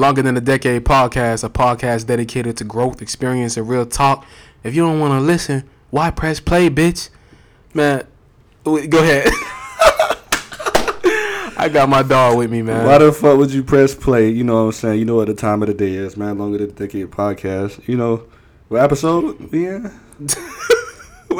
Longer Than a Decade podcast, a podcast dedicated to growth, experience, and real talk. If you don't want to listen, why press play, bitch? Man, go ahead. I got my dog with me, man. Why the fuck would you press play? You know what I'm saying? You know what the time of the day is, man. Longer than a decade podcast. You know what episode? Yeah.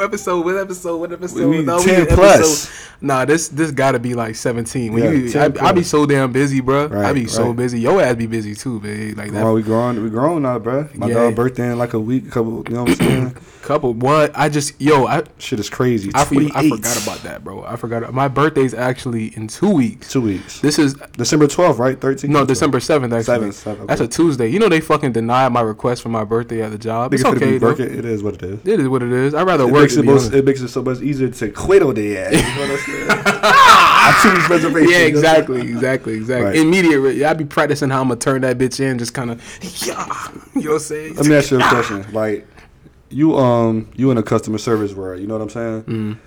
What episode? What episode? What episode? We- we No, 10 in plus. Nah, this this gotta be like seventeen. When Yeah, you, 10 I, I be so damn busy, bro. I Right, be so busy. Your ass be busy too, babe. Like that Well, we grown. We grown now, bro. My Yeah. dog birthday in like a week, couple. You know what I'm saying? couple. What? I just yo, I Shit is crazy. I, I forgot about that, bro. I forgot. My birthday's actually in two weeks. two weeks. This is December 12th, right? 13th. no December seventh. Actually, Seventh, seventh, that's a. Tuesday. You know they fucking denied my request for my birthday at the job. It's okay It is what it is. It is what it is. I'd rather It work. makes it, most, it makes it so much easier to quit on the ass. You know what I'm saying? I choose. Yeah, exactly, exactly, exactly. Right. Immediate. Yeah, I'd be practicing how I'm gonna turn that bitch in, just kind of, yeah. You know what I'm saying? Let me ask you a question. Like, you um, you in a customer service world. You know what I'm saying? Mm.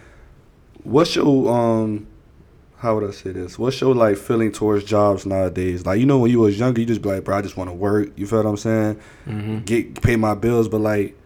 What's your um, how would I say this? What's your like feeling towards jobs nowadays? Like, you know, when you was younger, you just be like, bro, I just want to work. You feel what I'm saying? Mm-hmm. Get pay my bills, but like,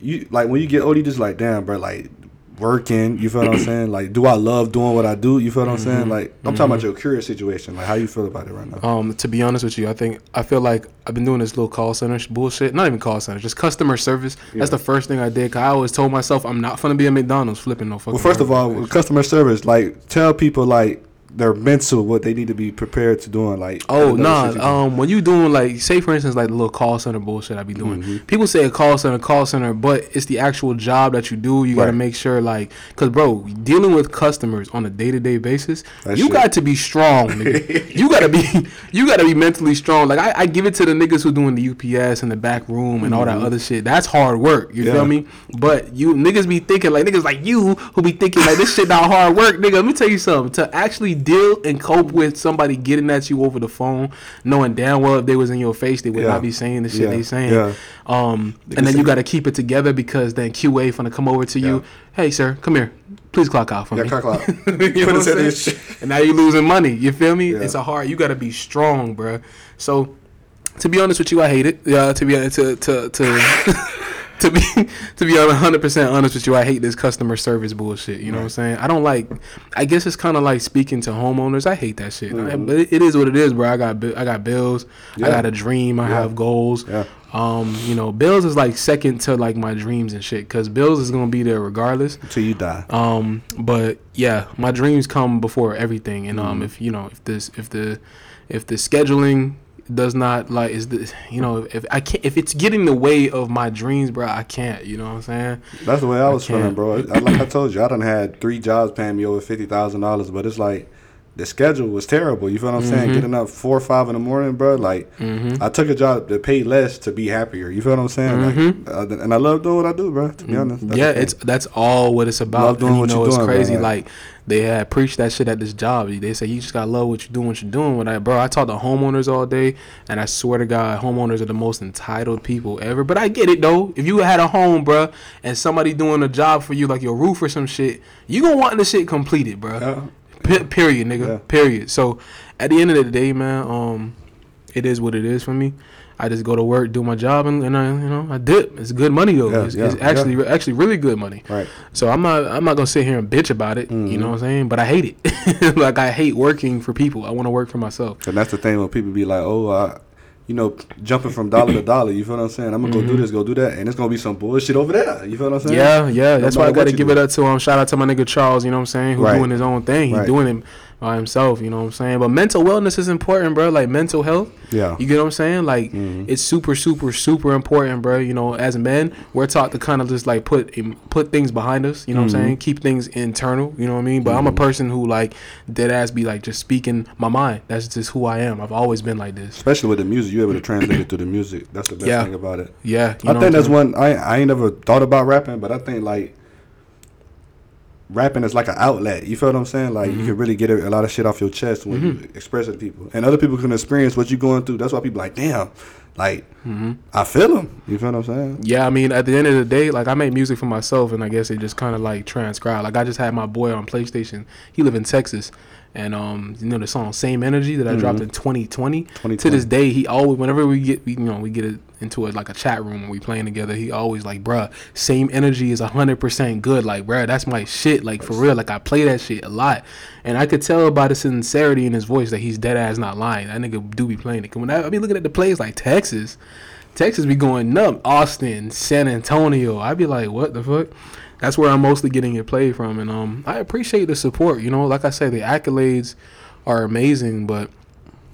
you like when you get older, you just like, damn, bro, like working. You feel what I'm saying? Like, do I love doing what I do? You feel what I'm Mm-hmm. saying? Like, I'm talking about your career situation. Like, how you feel about it right now? Um, to be honest with you, I think I feel like I've been doing this little call center bullshit. Not even call center, just customer service. Yeah. That's the first thing I did. Cause I always told myself I'm not gonna be a McDonald's flipping no fucking. Well, first of all, customer service, like tell people like their mental what they need to be prepared to doing. Like Oh those nah, um, when you doing like, say for instance, like the little call center bullshit I be doing. Mm-hmm. People say a call center, call center, but it's the actual job that you do. You gotta make sure, like, cause bro, dealing with customers on a day to day basis, That you shit. got to be strong, nigga. you gotta be, you gotta be mentally strong. Like I, I give it to the niggas who doing the UPS and the back room and all that other shit. That's hard work. You Mm-hmm. Yeah. feel me? But you niggas be thinking like niggas like you who be thinking like this shit not hard work, nigga. Let me tell you something. To actually deal and cope with somebody getting at you over the phone, knowing damn well if they was in your face, they would Yeah. not be saying the shit Yeah. they saying. Yeah. Um, and then you got to keep it together because then QA finna come over to you. Hey, sir, come here. Please clock out for Yeah, me. clock out. you know what I'm saying? And now you're losing money. You feel me? It's a hard. You got to be strong, bruh. So, to be honest with you, I hate it. Yeah, to be honest, to to to. To be to be hundred percent honest with you, I hate this customer service bullshit. You know what I'm saying? I don't like. I guess it's kind of like speaking to homeowners. I hate that shit. I- but it, is what it is, bro. I got I got bills. I got a dream. I Yeah. have goals. Yeah. Um, you know, bills is like second to like my dreams and shit. Cause bills is gonna be there regardless. until you die. Um, but yeah, my dreams come before everything. And Mm-hmm. um, if you know, if this, if the, if the scheduling does not like is the, you know, if I can't, if it's getting the way of my dreams, bro, I can't. You know what I'm saying? That's the way I was can't. feeling, bro. I, like I told you, I done had three jobs paying me over fifty thousand dollars, but it's like the schedule was terrible. You feel what I'm Mm-hmm. saying? Getting up four or five in the morning, bro. Like I took a job that paid less to be happier. You feel what I'm saying? Like, uh, and I love doing what I do, bro. To be honest, That's Mm-hmm. yeah, it's that's all what it's about. Love doing and you what know, you're it's doing, bro, crazy. like- Like they had preached that shit at this job. They say you just gotta love what you're doing, what you're doing. When I, bro, I talk to homeowners all day, and I swear to God, homeowners are the most entitled people ever. But I get it though. If you had a home, bro, and somebody doing a job for you, like your roof or some shit, you gonna want the shit completed, bro. Yeah. Pe- period, nigga. Yeah. Period. So at the end of the day, man, um, it is what it is for me. I just go to work, do my job, and, and I, you know, I dip. It's good money though. Yeah, it's, yeah, it's actually actually really good money. Right. So I'm not I'm not gonna sit here and bitch about it. You know what I'm saying? But I hate it. like I hate working for people. I want to work for myself. And that's the thing when people be like, oh, uh, you know, jumping from dollar to dollar. You feel what I'm saying? I'm gonna go do this, go do that, and it's gonna be some bullshit over there. You feel what I'm saying? Mm-hmm. Yeah, yeah. That's why I got to give do. it up to um. Shout out to my nigga Charles. You know what I'm saying? Who Right. doing his own thing. He's Right. doing it by himself. You know what I'm saying? But mental wellness is important, bro. Like mental health. Yeah. You get what I'm saying? Like Mm-hmm. it's super, super, super important, bro. You know, as men, we're taught to kind of just like put put things behind us. You know what Mm-hmm. I'm saying? Keep things internal. You know what I mean? But I'm a person who like dead ass be like just speaking my mind. That's just who I am. I've always been like this. Especially with the music, you able to translate it through the music. That's the best Yeah. thing about it. Yeah. I think what that's one I I ain't never thought about rapping, but I think like rapping is like an outlet. You feel what I'm saying? Like Mm-hmm. you can really get a, a lot of shit off your chest when you express it to people, and other people can experience what you're going through. That's why people like, damn, like Mm-hmm. I feel them. You feel what I'm saying? Yeah, I mean, at the end of the day, like I make music for myself, and I guess it just kind of like transcribe. Like I just had my boy on PlayStation. He live in Texas, And um, you know the song "Same Energy" that I Mm-hmm. dropped in 2020. To this day, he always, whenever we get, we, you know, we get it into a, like a chat room and we playing together, he always like, "Bruh, same energy is hundred percent good." Like, bruh, that's my shit. Like for real, like I play that shit a lot, and I could tell by the sincerity in his voice that he's dead ass not lying. That nigga do be playing it. When I, I be looking at the plays like Texas, Texas be going numb. Austin, San Antonio. I be like, what the fuck? That's where I'm mostly getting it played from, and um, I appreciate the support. You know, like I say, the accolades are amazing, but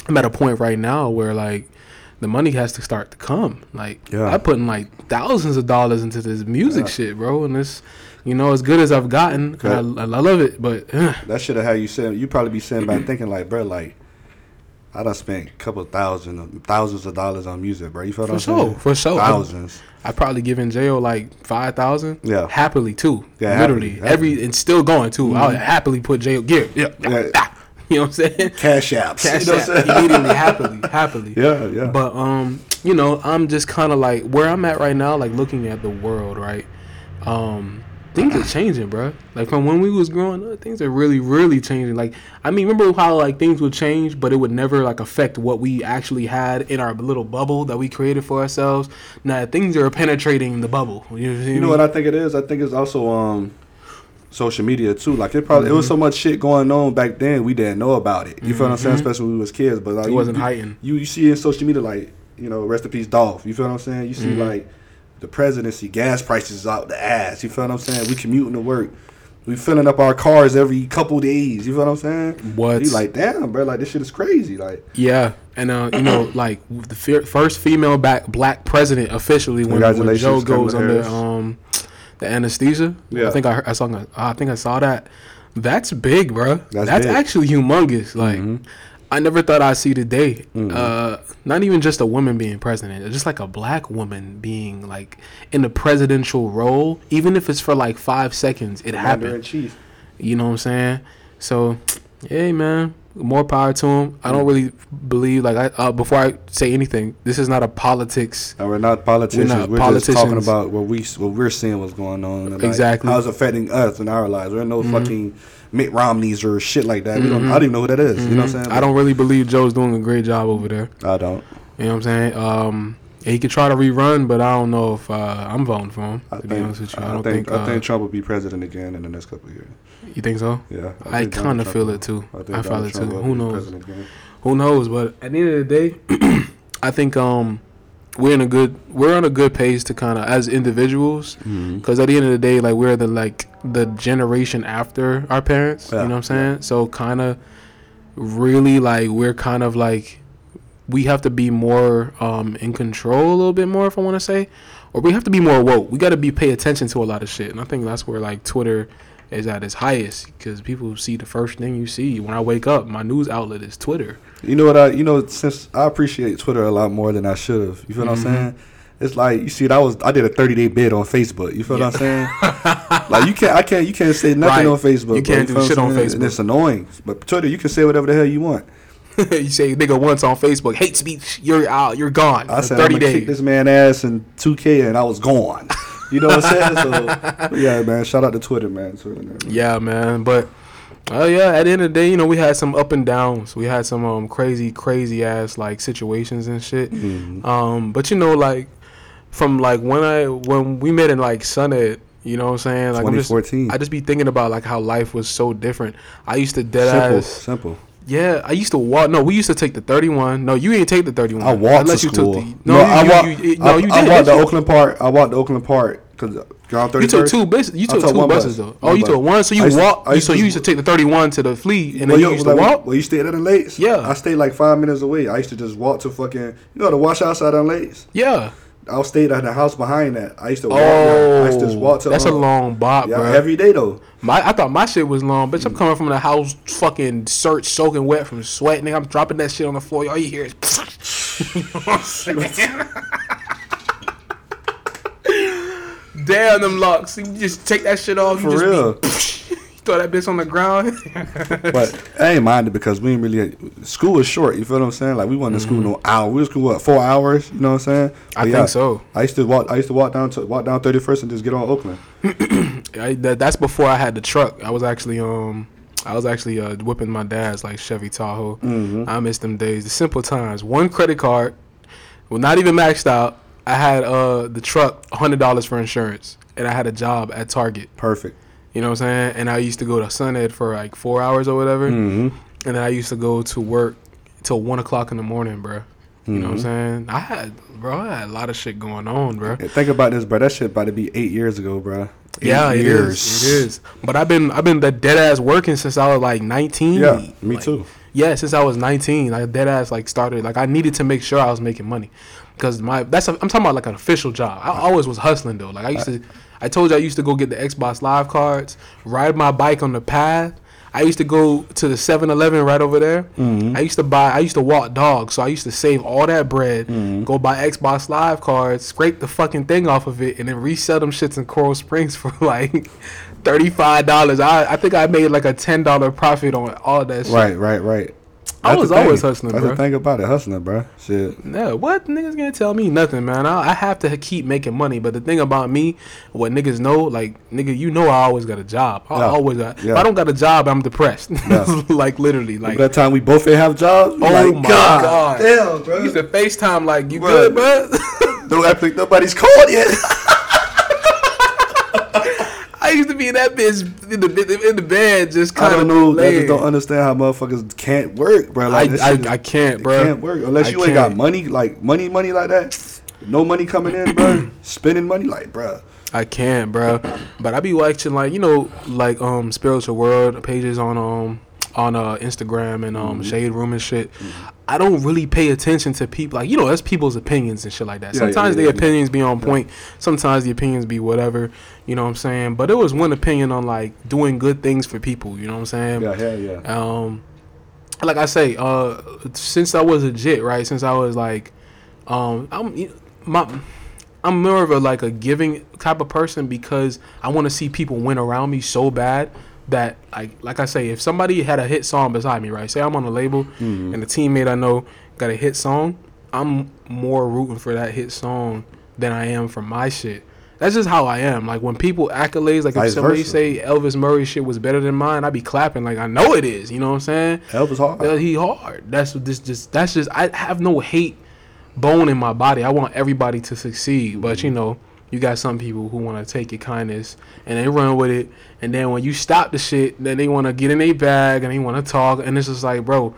I'm at a point right now where like the money has to start to come. Like Yeah. I putting like thousands of dollars into this music Yeah. shit, bro, and it's you know as good as I've gotten. I, I love it, but uh, That should have had you saying you probably be sitting back thinking like, bro, like I done spent a couple of- thousands of dollars on music, bro. You feel what for I'm sure, saying? for sure, Thousands. I probably given Jail like five thousand. Yeah. happily too. Yeah, literally happily, every and still going too. I would happily put Jail. Gear, yeah, Yeah. ah, you know what I'm saying? Cash apps. Cash you know what I'm App, immediately, happily, happily. Yeah, yeah. But um, you know, I'm just kind of like where I'm at right now, like looking at the world, right? Um, things are changing, bro. Like from when we was growing up, things are really, really changing. Like I mean, remember how like things would change, but it would never like affect what we actually had in our little bubble that we created for ourselves. Now things are penetrating the bubble. You know, You know what I think it is? I think it's also um social media too. Like it probably it was so much shit going on back then we didn't know about it. You feel what I'm saying? Especially when we was kids. But like It you- wasn't heightened. You you see in social media like you know rest in peace Dolph. You feel what I'm saying? You see Mm-hmm. like the presidency gas prices out the ass. You feel what I'm saying? We commuting to work. We filling up our cars every couple days. You feel what I'm saying? What? You like damn, bro? Like this shit is crazy. Like Yeah, and uh, you know, like the fir- first female back black president officially when, when Joe goes under um the anesthesia. Yeah. I think I heard, I saw I think I saw that. That's big, bro. That's, That's actually humongous. Like Mhm. I never thought I'd see the day. Mhm. Uh, not even just a woman being president, just like a black woman being like in the presidential role, even if it's for like five seconds, it happened. chief. You know what I'm saying? So, hey man, more power to him. I don't really believe like I uh, before I say anything, this is not a politics. And we're not politicians. We're, not just talking about what we what we're seeing, what's going on, and like, Exactly. how it's affecting us in our lives. We're no Mhm. fucking Mitt Romneys or shit like that. We don't. Mhm. I don't even know who that is. You know what I'm saying? Mm-hmm. I don't really believe Joe's doing a great job over there. I don't. You know what I'm saying? Um, he could try to rerun, but I don't know if uh, I'm voting for him. I to be think. honest with you, I, I don't think. think. I uh, think Trump will be president again in the next couple of years. you think so? Yeah. I, think Donald kind of feel it too. I, think I feel it too. Who knows? Who knows? But at the end of the day, I think um, we're in a good we're on a good pace to kind of as individuals Mm-hmm. because at the end of the day, like we're the like the generation after our parents. Yeah, You know what I'm saying? So kind of really like we're kind of like we have to be more um in control a little bit more if I want to say, or we have to be more woke. We got to be pay attention to a lot of shit, and I think that's where like Twitter is at its highest because people see the first thing you see when I wake up. My news outlet is Twitter. You know what I? You know, since I appreciate Twitter a lot more than I should have. You feel what Mhm. I'm saying? It's like you see, that was I did a 30 day bid on Facebook. You feel what I'm saying? like you can't, I can't, you can't say nothing Right. on Facebook. You can't do feel what shit on? Facebook. And it's annoying. But Twitter, you can say whatever the hell you want. you say nigga once on Facebook, hate speech, you're out, you're gone I said I'm thirty kick days. this man ass in 2K, and I was gone. You know what I'm saying? So yeah, man. Shout out to Twitter, man. Twitter, man. Yeah, man. But oh yeah, at the end of the day, you know, we had some up and downs. We had some um crazy, crazy ass like situations and shit. Mhm. Um, but you know, like from like when I when we met in like Sunnit, you know what I'm saying? Like I'm just 2014. I just be thinking about like how life was so different. I used to dead simple, ass simple. Yeah, I used to walk. No, we used to take the 31. No, you didn't take the 31. I walked to Unless you school. Took the, no, no, you, I walked. you- no, I, you I did. walked the? Oakland Park. I walked the Oakland Park because ground thirty. You took two buses. You took took two one buses bus. though. Oh, One you bus. took one. So you to- walk. So to- you used to take the 31 to the fleet, and well, then you yo, used to like, walk. Well, you stayed at the lakes. Yeah. I stayed like five minutes away. I used to just walk to fucking. You know the wash outside on lakes. Yeah. I stayed at the house behind that. I used to walk. there. I used to just walk to. Oh, that's a uh, long bop, Yeah, bro. every day though. My, I thought my shit was long, bitch. I'm coming from the house, fucking search, soaking wet from sweat, nigga. I'm dropping that shit on the floor. All you hear is. You know what I'm saying? Damn them locks. You just take that shit off. For you just real. Be, you throw that bitch on the ground. But I ain't minded because we ain't really school was short. You feel what I'm saying? Like we went to school no hour. We was school what four hours. You know what I'm saying? Mm-hmm. I But think so. I used to walk. I used to walk down to walk down 31st and just get on Oakland. I, that, that's before I had the truck. I was actually um, I was actually uh, whipping my dad's like Chevy Tahoe. Mhm. I miss them days. The simple times. One credit card, well, not even maxed out. I had uh the truck hundred dollars for insurance, and I had a job at Target. Perfect. You know what I'm saying? And I used to go to Sunhead for like four hours or whatever, hmm and then I used to go to work till one o'clock in the morning, bro. You know what I'm Mhm. saying? I had, bro, I had a lot of shit going on, bro. Think about this, bro. That shit about to be eight years ago, bro. Eight Yeah, it is. It is. But I've been I've been the dead ass working since I was like 19. Yeah, me Like, too. Yeah, since I was 19, like dead ass like started like I needed to make sure I was making money because my that's a, I'm talking about like an official job. I always was hustling though. Like I used to, I told you I used to go get the Xbox Live cards, ride my bike on the path. I used to go to the 7-Eleven right over there. Mhm. I used to buy. I used to walk dogs, so I used to save all that bread, Mhm. go buy Xbox Live cards, scrape the fucking thing off of it, and then resell them shits in Coral Springs for like thirty five dollars. I I think I made like a ten dollar profit on all that shit. Right, right, right. I was always hustling, That's bro. the thing about it, hustling, bro. Shit. Yeah, what niggas gonna tell me nothing, man? I, I have to keep making money, but the thing about me, what niggas know, like nigga, you know, I always got a job. I Yeah. always got. If I don't got a job, I'm depressed. Yeah. like literally, Like, that time we both ain't have jobs. Oh like, my God. damn, I bro. used to FaceTime like you Bruh. good, bro. no, I think nobody's called yet. I to be that bitch in the in the bed, just I kind of. I don't know. I just don't understand how motherfuckers can't work, bro. Like, I, shit is- I can't, bro. can't work unless I you ain't got money, like money, money like that. No money coming in, bro. Spending money, like, bro. I can't, bro. But I be watching like you know like um spiritual world pages on um on uh Instagram and um Shade Room and shit. I don't really pay attention to people like you know that's people's opinions and shit like that. Yeah, yeah, Sometimes yeah, the yeah. opinions be on point. Sometimes the opinions be whatever. You know what I'm saying? But it was one opinion on like doing good things for people. You know what I'm saying? Yeah, hell yeah. um like i say uh since i was a jit right since i was like um i'm my i'm more of a like a giving type of person because i want to see people win around me so bad that like like i say if somebody had a hit song beside me right say i'm on a label Mhm. and a teammate i know got a hit song i'm more rooting for that hit song than i am for my shit that's just how I am. Like when people accolades, like if Vice somebody versa. say Elvis Murray shit was better than mine, I'd be clapping like I know it is. You know what I'm saying? Elvis hard. He hard. That's what this just that's just I have no hate bone in my body. I want everybody to succeed. But you know, you got some people who want to take your kindness and they run with it. And then when you stop the shit, then they want to get in a bag and they want to talk. And it's just like, bro,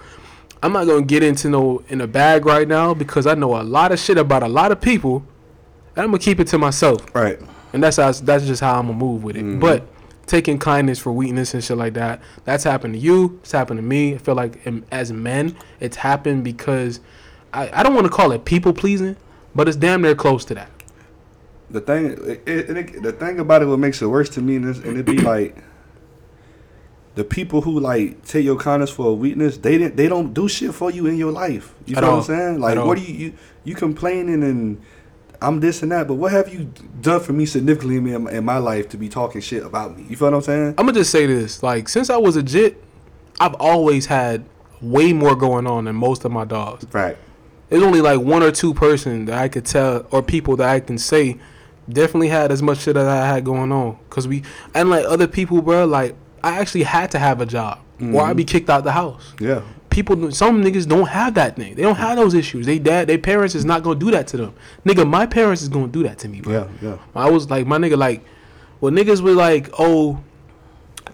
I'm not gonna get into no in a bag right now because I know a lot of shit about a lot of people. And I'm gonna keep it to myself. Right. And that's how that's just how I'm gonna move with it. Mhm. But taking kindness for weakness and shit like that, that's happened to you. It's happened to me. I feel like um, as men, it's happened because I, I don't want to call it people pleasing, but it's damn near close to that. The thing, it, it, it- the thing about it, what makes it worse to me, is, and it be like, the people who like take your kindness for a weakness, they didn't, they don't do shit for you in your life. You know what I'm saying? Like, At what do you, you, you complaining and I'm this and that, but what have you done for me significantly in my, in my life to be talking shit about me? You feel what I'm saying? I'm gonna just say this: like since I was a jit, I've always had way more going on than most of my dogs. Right. There's only like one or two person that I could tell or people that I can say definitely had as much shit that I had going on. Cause we and like other people, bro, like I actually had to have a job or I'd be mm-hmm. kicked out the house. Yeah. People, some niggas don't have that thing. They don't have those issues. They dad, their parents is not gonna do that to them. Nigga, my parents is gonna do that to me, bro. Yeah. Yeah. I was like, my nigga, like, well, niggas were like, oh,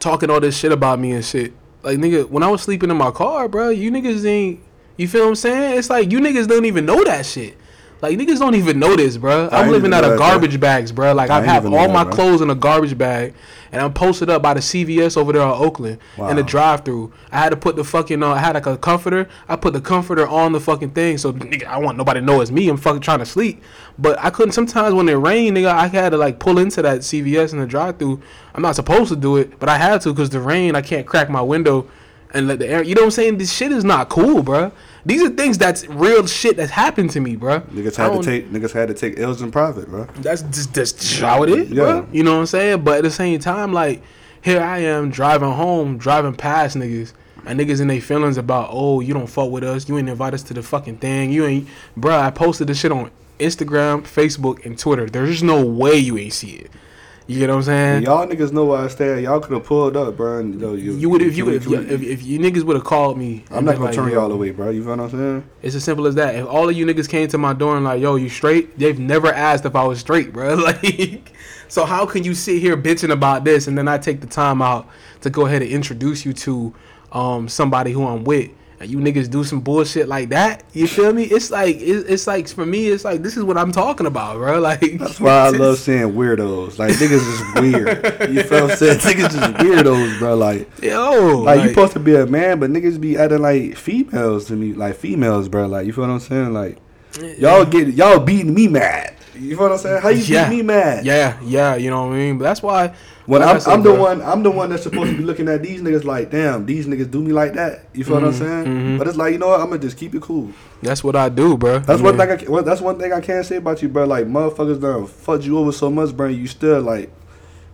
talking all this shit about me and shit. Like, nigga, when I was sleeping in my car, bro, you niggas ain't, you feel what I'm saying? It's like, you niggas don't even know that shit. Like, niggas don't even know this, bro. I'm living out of that, garbage bags, bro. Like, I I have all my bro. clothes in a garbage bag, and I'm posted up by the CVS over there on Oakland in the drive-through. I had to put the fucking, uh, I had like a comforter. I put the comforter on the fucking thing, so nigga, I want nobody to know it's me. I'm fucking trying to sleep, but I couldn't. Sometimes when it rained, nigga, I had to like pull into that CVS in the drive-through. I'm not supposed to do it, but I had to because the rain. I can't crack my window and let the air. You know what I'm saying? This shit is not cool, bruh. These are things that's real shit that's happened to me, bruh. Niggas had to take niggas had to take L's in private, bro. that's just that's how it is, Yeah. bro. You know what I'm saying? But at the same time, like here I am driving home, driving past niggas, and niggas in their feelings about, oh, you don't fuck with us, you ain't invite us to the fucking thing, you ain't, bruh. I posted this shit on Instagram, Facebook, and Twitter. There's just no way you ain't see it. You get what I'm saying? Y'all niggas know where I stay. Y'all could have pulled up, bro. And, you, know, you, You would if you if, you, if, if you niggas would have called me. I'm not gonna like, turn y'all away, bro. You feel what I'm saying? It's as simple as that. If all of you niggas came to my door and like, yo, you straight? They've never asked if I was straight, bro. Like, so how can you sit here bitching about this and then I take the time out to go ahead and introduce you to um somebody who I'm with? And you niggas do some bullshit like that. You feel me? It's like it's, it's like for me, it's like this is what I'm talking about, bro. Like That's why I love seeing weirdos. Like niggas is weird. You feel what I'm saying? Niggas just weirdos, bro. Like, yo, like, you supposed to be a man, but niggas be acting like females to me, like females, bro. Like you feel what I'm saying? Like y'all get y'all beating me mad. You feel what I'm saying? How you Yeah. beat me mad? Yeah, yeah, you know what I mean. But that's why When I'm, I'm the one, I'm the one that's supposed to be looking at these niggas like, damn, these niggas do me like that. You feel what I'm saying? mhm. But it's like, you know what? I'm gonna just keep it cool. That's what I do, bro. That's one thing. I, well, that's one thing I can't say about you, bro. Like motherfuckers done fucked you over so much, bro. You still like,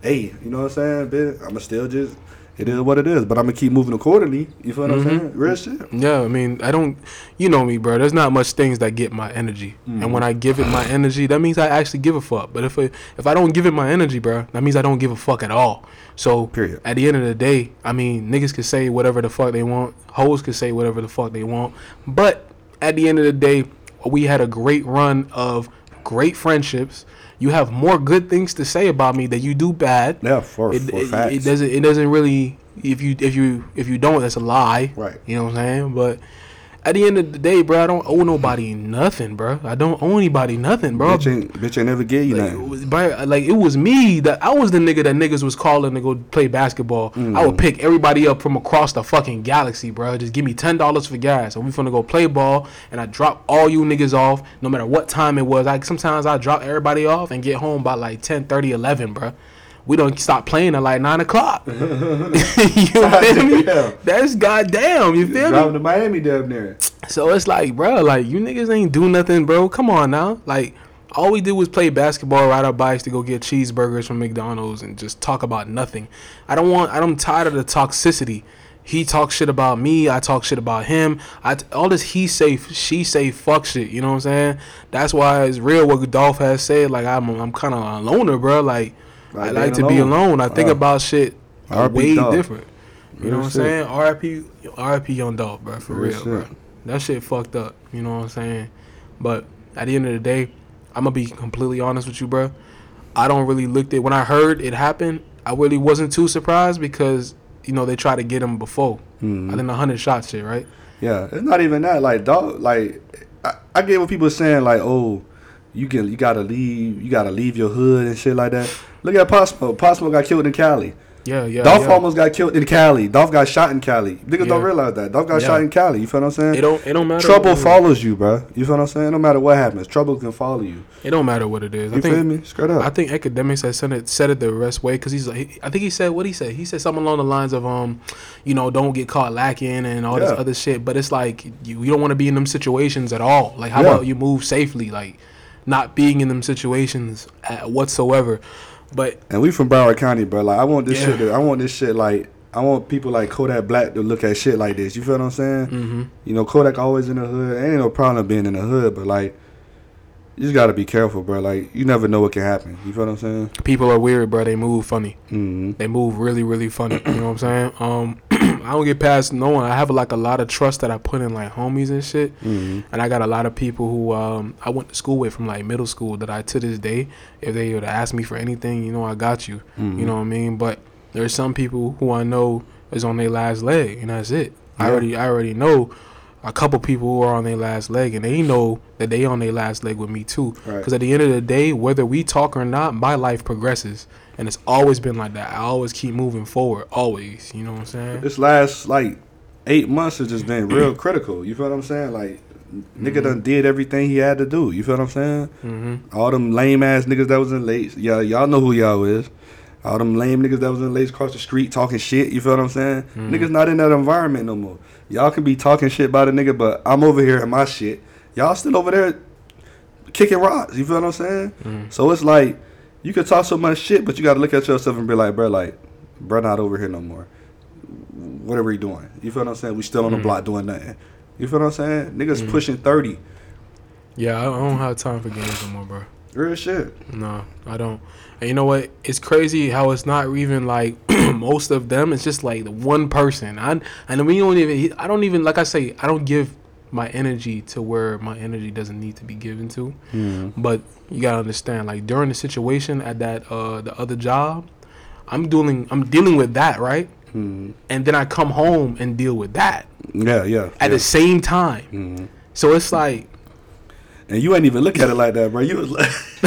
hey, you know what I'm saying, bitch? I'ma still just. It is what it is, but I'm gonna keep moving accordingly. You feel what I'm mm-hmm. saying? Real shit. Yeah, I mean, I don't, you know me, bro. There's not much things that get my energy, and mm-hmm. when I give it my energy, that means I actually give a fuck. But if I, if I don't give it my energy, bro, that means I don't give a fuck at all. So Period. at the end of the day, I mean, niggas can say whatever the fuck they want, hoes can say whatever the fuck they want, but at the end of the day, we had a great run of great friendships. You have more good things to say about me than you do bad. Yeah, for, It, for it, facts. it doesn't it doesn't really if you if you if you don't that's a lie Right. you know what i'm saying but at the end of the day bro i don't owe nobody nothing bro i don't owe anybody nothing bro bitch ain't bitch ain't never give you like, nothing. bro, like it was me that I was the nigga that niggas was calling to go play basketball. I Mm. would pick everybody up from across the fucking galaxy, bro. Just give me ten dollars for gas, and we finna go play ball. And I drop all you niggas off, no matter what time it was. Like sometimes I drop everybody off and get home by like 10, 30, 11, bro. We don't stop playing at like nine o'clock. you feel me? That's goddamn. You feel me? Driving to Miami down there. So it's like, bro, like you niggas ain't do nothing, bro. Come on now. Like all we did was play basketball, ride our bikes to go get cheeseburgers from McDonald's, and just talk about nothing. I don't want. I'm tired of the toxicity. He talks shit about me. I talk shit about him. I all this he say, she say, fuck shit. You know what I'm saying? That's why it's real what Dolph has said. Like I'm, I'm kind of a loner, bro. Like I Like like being to be alone. alone. I think Wow. about shit way Dolph. different. You know what I'm saying? R.I.P. R.I.P. Young Dolph, bro. For Real real, bro. That shit fucked up. You know what I'm saying? But at the end of the day, I'm gonna be completely honest with you, bro. I don't really looked at when I heard it happen. I really wasn't too surprised because you know they tried to get him before. Mhm. I think the hundred shots shit, right? Yeah, it's not even that. Like dog, like I, I get what people are saying. Like, oh, you can you gotta leave, you gotta leave your hood and shit like that. Look at Pop Smoke. Pop Smoke got killed in Cali. Yeah, yeah. Dolph yeah. almost got killed in Cali. Dolph got shot in Cali. Niggas don't realize that. Dolph got Yeah. shot in Cali. You feel what I'm saying? It don't. It don't matter. Trouble what it is. follows you, bro. You feel what I'm saying? No matter what happens, trouble can follow you. It don't matter what it is. I You think. feel me? Straight up. I think Akademiks has said it said it the best way because he's like he- I think he said what he said he said something along the lines of um you know don't get caught lacking and all this other shit but it's like you, you don't want to be in them situations at all like how Yeah. about you move safely like not being in them situations at whatsoever but And we from Broward County, bro. Like I want this Yeah. shit. To, I want this shit like. I want people like Kodak Black to look at shit like this. You feel what I'm saying? hmm You know, Kodak always in the hood. Ain't no problem being in the hood, but like, you just gotta be careful, bro. Like, you never know what can happen. You feel what I'm saying? people are weird bro they move funny Mm-hmm. they move really really funny you know what i'm saying um i don't get past no one i have like a lot of trust that i put in like homies and shit Mm-hmm. and I got a lot of people who um, I went to school with from like middle school that I to this day, if they would ask me for anything, you know, I got you. Mhm. You know what I mean? But there's some people who I know is on their last leg, and that's it. I already I already know a couple people who are on their last leg, and they know that they on their last leg with me too. Right. Because at the end of the day, whether we talk or not, my life progresses, and it's always been like that. I always keep moving forward, always. You know what I'm saying? This last like eight months has just been real critical. You feel what I'm saying? Like, nigga done did everything he had to do. You feel what I'm saying? hmm All them lame ass niggas that was in late. Yeah, y'all know who y'all is. All them lame niggas that was in late across the street talking shit. You feel what I'm saying? Mhm. Niggas not in that environment no more. Y'all can be talking shit about a nigga, but I'm over here in my shit. Y'all still over there kicking rocks. You feel what I'm saying? Mhm. So it's like you can talk so much shit, but you got to look at yourself and be like, bro, like, bro, not over here no more. What are we doing? You feel what I'm saying? We still on the Mhm. block doing nothing. You feel what I'm saying? Niggas Mhm. pushing thirty. Yeah, I I don't have time for games no more, bro. Real shit. No, I don't. And you know what? It's crazy how it's not even like most of them. It's just like the one person. I and we don't even. I don't even like I say. I don't give my energy to where my energy doesn't need to be given to. Mm-hmm. But you gotta understand, like during the situation at that uh the other job, I'm dealing. I'm dealing with that right, Mm-hmm. and then I come home and deal with that Yeah, yeah. at yeah. the same time. Mhm. So it's like And you ain't even look at it like that, bro. You was like,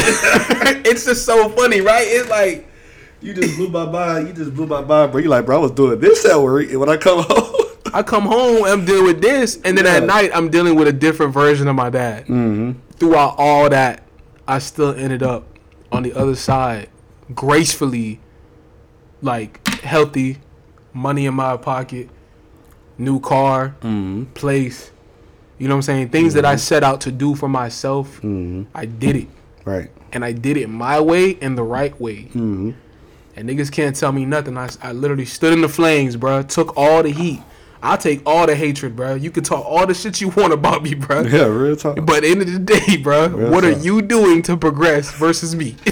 it's just so funny, right? It's like. you just blew my mind. You just blew my mind, bro. You like, bro, I was doing this at work, and when I come home, I come home, I'm dealing with this, and then at night I'm dealing with a different version of my dad. mm-hmm. Throughout all that, I still ended up on the other side, gracefully, like healthy, money in my pocket, new car, Mm-hmm. place. You know what I'm saying? Things that I set out to do for myself, Mm-hmm. I did it, right. and I did it my way and the right way. Mm-hmm. And niggas can't tell me nothing. I, I literally stood in the flames, bro. Took all the heat. I'll take all the hatred, bruh. You can talk all the shit you want about me, bruh. Yeah, real talk. But end of the day, bruh, Real what are you doing to progress versus me?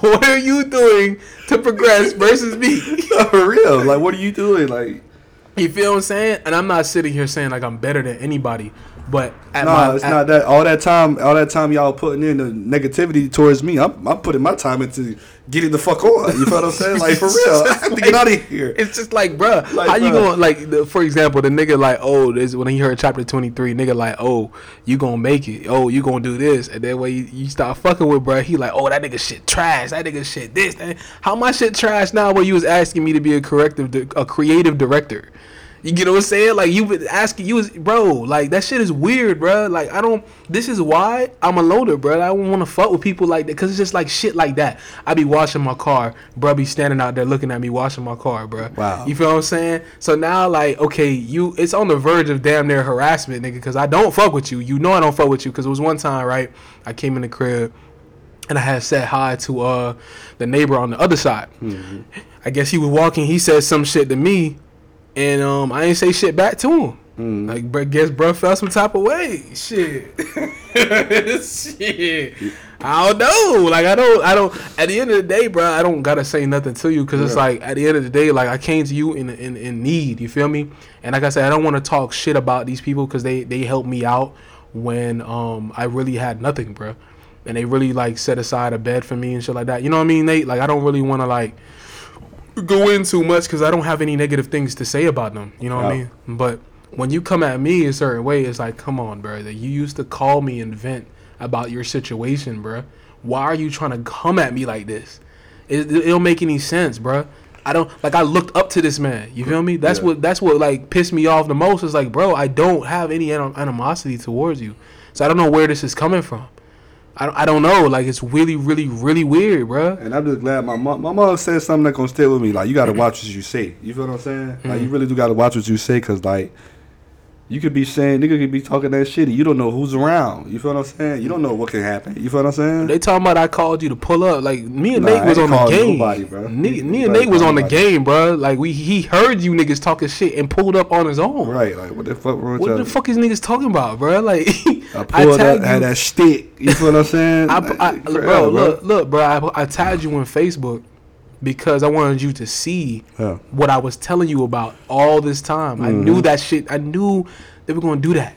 what are you doing to progress versus me? For real. Like, what are you doing? Like, You feel what I'm saying? And I'm not sitting here saying like I'm better than anybody, but at nah, my it's at- not that. All that time, all that time y'all putting in the negativity towards me. I'm, I'm putting my time into getting the fuck on. You feel what I'm saying? Like, for real. I have to get out of here. It's just like, bruh, Like, how you going like, the, for example, the nigga like, oh, this when he heard chapter twenty three, nigga like, oh, you gonna make it, oh, you gonna do this, and then when you, you start fucking with, bruh, he like, oh, that nigga shit trash, that nigga shit this, that. how my shit trash now? Where you was asking me to be a corrective, a creative director. You get what I'm saying? Like you been asking, you was bro. Like that shit is weird, bro. Like I don't. This is why I'm a loader, bro. I don't want to fuck with people like that because it's just like shit like that. I be washing my car, bro. Be standing out there looking at me washing my car, bro. Wow. You feel what I'm saying? So now, like, okay, you, it's on the verge of damn near harassment, nigga. Because I don't fuck with you. You know I don't fuck with you. Because it was one time, right? I came in the crib and I had said hi to uh the neighbor on the other side. I guess he was walking. He said some shit to me, and um I ain't say shit back to him. Mm. Like, bro, guess bro felt some type of way. Shit, shit. I don't know. Like, I don't. I don't. At the end of the day, bro, I don't gotta say nothing to you because it's like at the end of the day, like I came to you in in, in need. You feel me? And like I said, I don't want to talk shit about these people because they they helped me out when um I really had nothing, bro. And they really like set aside a bed for me and shit like that. You know what I mean, Nate? Like I don't really want to like go in too much because I don't have any negative things to say about them. You know what I mean? But when you come at me a certain way, it's like, come on, bro. That you used to call me and vent about your situation, bro. Why are you trying to come at me like this? It, it don't make any sense, bro. I don't like. I looked up to this man. You feel me? That's Yeah. what. That's what like pissed me off the most. Is like, bro, I don't have any anim- animosity towards you. So I don't know where this is coming from. I don't, I don't know. Like it's really, really, really weird, bro. And I'm just glad my mom, my mom said something that gonna stay with me. Like you gotta watch what you say. You feel what I'm saying? Like Mm-hmm. you really do gotta watch what you say, cause like you could be saying nigga could be talking that shit. and You don't know who's around. You feel what I'm saying? You don't know what can happen. You feel what I'm saying? They talking about I called you to pull up. Like me and Nah, Nate was on the game. nobody, bro. Me, me and Nate was on the nobody. game, bro. Like we he heard you niggas talking shit and pulled up on his own. Right? Like what the fuck wrong What the fuck is niggas talking about, bro? Like I I pulled up, tagged had that stick. You feel what I'm saying? I, Like, I, crap, bro, look, look, bro. I, I tagged you on Facebook because I wanted you to see Yeah. what I was telling you about all this time. I Mm-hmm. knew that shit. I knew they were gonna do that.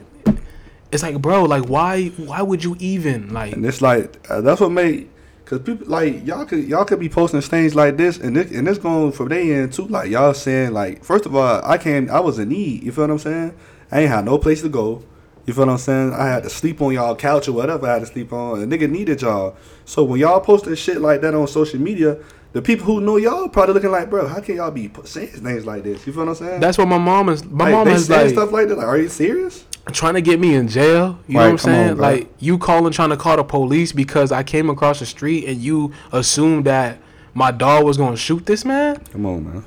It's like, bro, like why? Why would you even like? And it's like uh, that's what made because people like y'all could y'all could be posting things like this and this, and this going from their end too. Like y'all saying like first of all I can't I was in need. You feel what I'm saying? I ain't had no place to go. You feel what I'm saying? I had to sleep on y'all couch or whatever I had to sleep on. A nigga needed y'all. So when y'all posting shit like that on social media, the people who know y'all probably looking like, bro, how can y'all be saying things like this? You feel what I'm saying? That's what my mom is. My like, mom is saying like stuff like that. Like, are you serious? trying to get me in jail. You know what I'm come on, saying? like you calling, trying to call the police because I came across the street and you assumed that my dog was gonna shoot this man. Come on, man.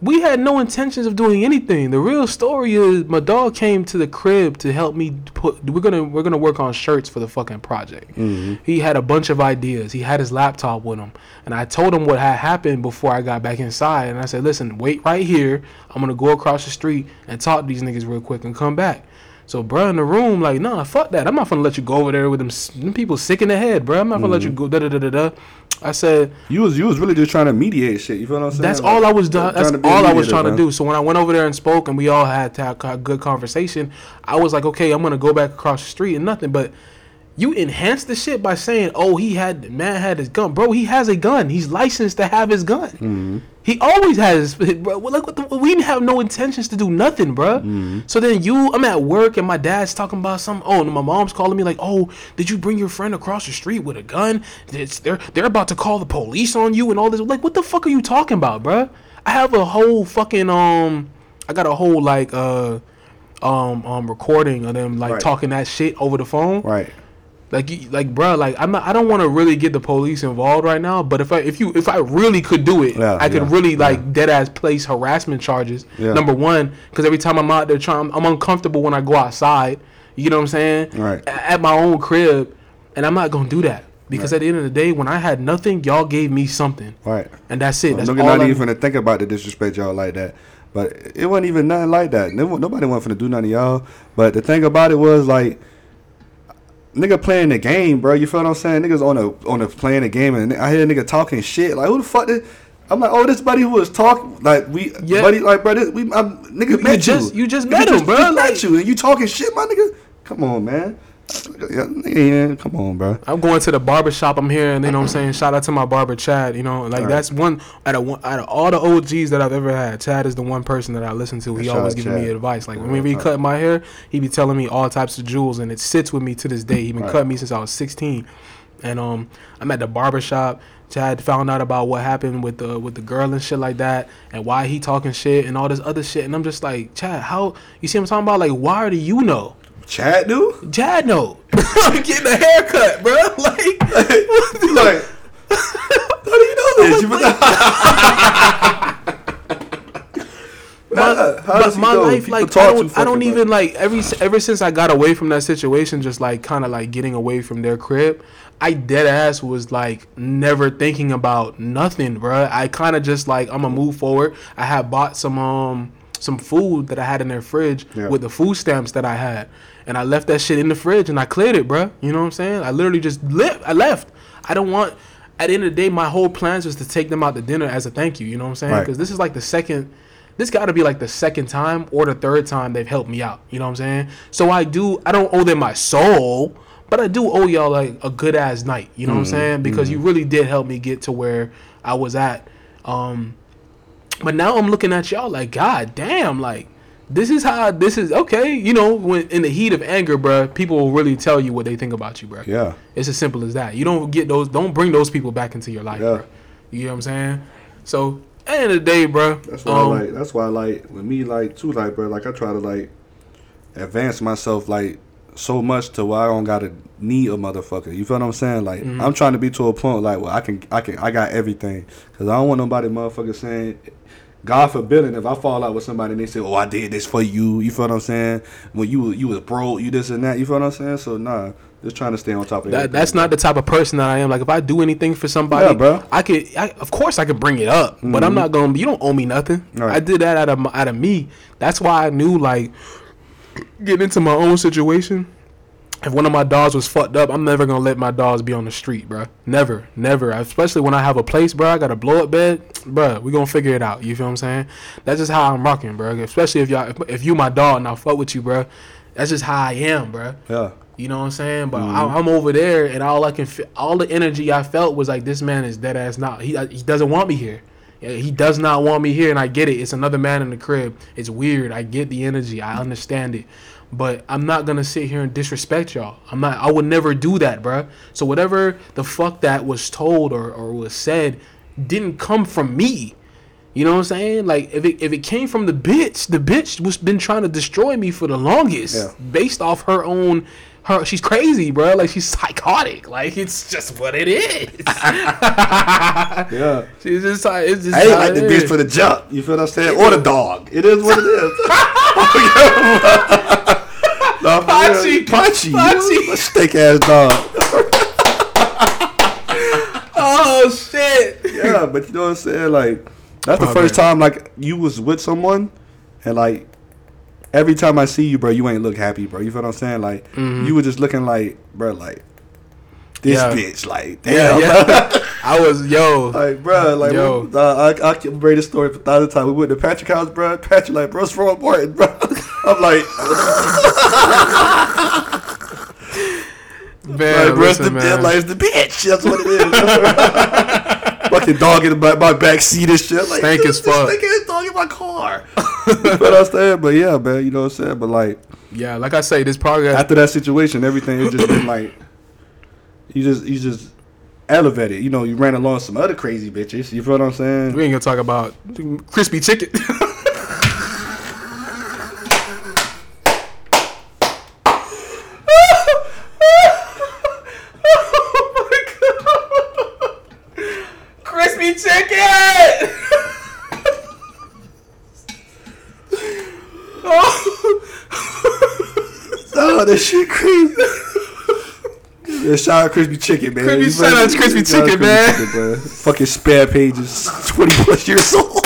We had no intentions of doing anything. The real story is my dog came to the crib to help me put. We're gonna we're gonna work on shirts for the fucking project. Mm-hmm. He had a bunch of ideas. He had his laptop with him, and I told him what had happened before I got back inside. And I said, "Listen, wait right here. I'm gonna go across the street and talk to these niggas real quick and come back." So, bro, in the room, like, nah, fuck that. I'm not gonna let you go over there with them, them people sick in the head, bro. I'm not gonna let you mm. go. Da da da da da. I said, You was you was really just trying to mediate shit. You feel what I'm saying? that's Like, all I was done. That's all I was trying to do. So when I went over there and spoke, and we all had to have a good conversation, I was like, okay, I'm gonna go back across the street and nothing. But you enhance the shit by saying, oh, he had the man had his gun, bro. He has a gun. He's licensed to have his gun. Mm-hmm. He always has, bro. What the, we didn't have no intentions to do nothing, bro. Mm-hmm. So then you, I'm at work and my dad's talking about some. Oh, and my mom's calling me like, oh, did you bring your friend across the street with a gun? It's, they're they're about to call the police on you and all this. Like, what the fuck are you talking about, bro? I have a whole fucking um, I got a whole like uh, um um recording of them like Right. talking that shit over the phone. Right. Like, you, like, bro, like, I'm not. I don't want to really get the police involved right now. But if I, if you, if I really could do it, Yeah, I could yeah, really yeah. like dead ass place harassment charges. Yeah. Number one, because every time I'm out there trying, I'm uncomfortable when I go outside. You know what I'm saying? Right. At my own crib, and I'm not gonna do that because at the end of the day, when I had nothing, y'all gave me something, Right. and that's it. I'm That's all. not I, even gonna think about the disrespect y'all like that. But it wasn't even nothing like that. No- Nobody wanted to do nothing to y'all. But the thing about it was like, nigga playing the game, bro. You feel what I'm saying? Niggas on a on a playing the game, and I hear a nigga talking shit. Like who the fuck? Did, I'm like, oh, this buddy who was talking, like we, Yeah. buddy, like bro, this, we, I'm, nigga You- met you just- you. you just Nigga met him, bro. just met Like- you, and you talking shit, my nigga. Come on, man. Yeah, yeah, come on, bro. I'm going to the barber shop. I'm here, and you know what I'm saying. Shout out to my barber Chad. You know, like Right. that's one out of one out of all the OGs that I've ever had. Chad is the one person that I listen to. He Shout always giving me advice. Like whenever he right. cut my hair, he be telling me all types of jewels, and it sits with me to this day. He been Right. cutting me since I was 16, and um, I'm at the barber shop. Chad found out about what happened with the with the girl and shit like that, and why he talking shit and all this other shit. And I'm just like, Chad, how you see what I'm talking about? Like, why do you know? Chad, dude. Chad no. I'm getting a haircut, bro. Like, like, how do you know this? You my, How but my know? life, People like, I don't, I don't much. even like every ever since I got away from that situation, just like kind of like getting away from their crib. I dead ass was like never thinking about nothing, bro. I kind of just like I'm gonna move forward. I had bought some um some food that I had in their fridge Yeah. with the food stamps that I had, and I left that shit in the fridge and I cleared it, bruh. You know what I'm saying? I literally just left. I left. I don't want. At the end of the day, my whole plans was to take them out to dinner as a thank you. You know what I'm saying? Right. Because this is like the second this got to be like the second time or the third time they've helped me out. You know what I'm saying? So I do. I don't owe them my soul, but I do owe y'all like a good ass night. You know what I'm saying? Because you really did help me get to where I was at. Um, but now I'm looking at y'all like, God damn, like this is how this is okay. You know, when in the heat of anger, bruh, people will really tell you what they think about you, bruh. Yeah. It's as simple as that. You don't get those. Don't bring those people back into your life, Yeah. bruh. You know what I'm saying? So at the end of the day, bruh. That's why um, I like. That's why I like with me like too like bro. Like I try to like advance myself like so much to where I don't gotta need a motherfucker. You feel what I'm saying? Like Mm-hmm. I'm trying to be to a point like well I can I can I got everything because I don't want nobody motherfucker saying. God forbid and if I fall out with somebody and they say, "Oh, I did this for you," you feel what I'm saying? When you you was broke, you this and that, you feel what I'm saying? So nah, just trying to stay on top of That, everything. that's not the type of person that I am. Like if I do anything for somebody, Yeah, bro. Mm-hmm. I could, I, of course, I could bring it up, but I'm not gonna. You don't owe me nothing. Right. I did that out of out of me. That's why I knew like getting into my own situation. If one of my dogs was fucked up, I'm never gonna let my dogs be on the street, bro. Never, never. Especially when I have a place, bro. I got a blow up bed, bro. We gonna figure it out. You feel what I'm saying? That's just how I'm rocking, bro. Especially if y'all, if, if you my dog and I fuck with you, bro. That's just how I am, bro. yeah. You know what I'm saying? But mm-hmm. I, I'm over there, and all I can, fe- all the energy I felt was like, this man is dead ass not. He uh, he doesn't want me here. He does not want me here, and I get it. It's another man in the crib. It's weird. I get the energy. I understand it. But I'm not gonna sit here and disrespect y'all. I'm not. I would never do that, bruh. So whatever the fuck that was told or, or was said didn't come from me. You know what I'm saying? Like if it if it came from the bitch, the bitch was been trying to destroy me for the longest, Yeah. based off her own. Her she's crazy, bro. Like she's psychotic. Like it's just what it is. Yeah. she's just like it's just. I ain't like the bitch for the jump. You feel what I'm saying? Or the dog. It is what it is. Oh, no, for Pachi. real. Pachi. Pachi. A steak ass dog. Oh shit. Yeah, but you know what I'm saying? Like, that's the Oh, first time like you was with someone, and like every time I see you, bro, you ain't look happy, bro. You feel what I'm saying? Like Mhm. you were just looking like, bro, like this Yeah. bitch, like Yeah, damn, yeah. I was yo. like bro, like Yo. uh, I I can bring this story for a thousand times. We went to Patrick House, bro. Patrick like, bro, what's wrong with Martin, bro? I'm like, Man, like, it's the, man. the bitch. That's what it is. Fucking dog in my, my back seat and shit. Like, Stank as fuck. This is dog in my car. but I'm saying, but yeah, man, you know what I'm saying. But like yeah, like I say, this progress. after that situation, everything has just been like, you just you just elevated. You know, you ran along some other crazy bitches. You feel what I'm saying? We ain't gonna talk about crispy chicken. crispy chicken. Oh, that shit crazy. Yeah, shout out crispy chicken, man. Crispy- shout out Crispy Chicken, Crispy man. Chicken. Fucking spare pages, twenty plus years old.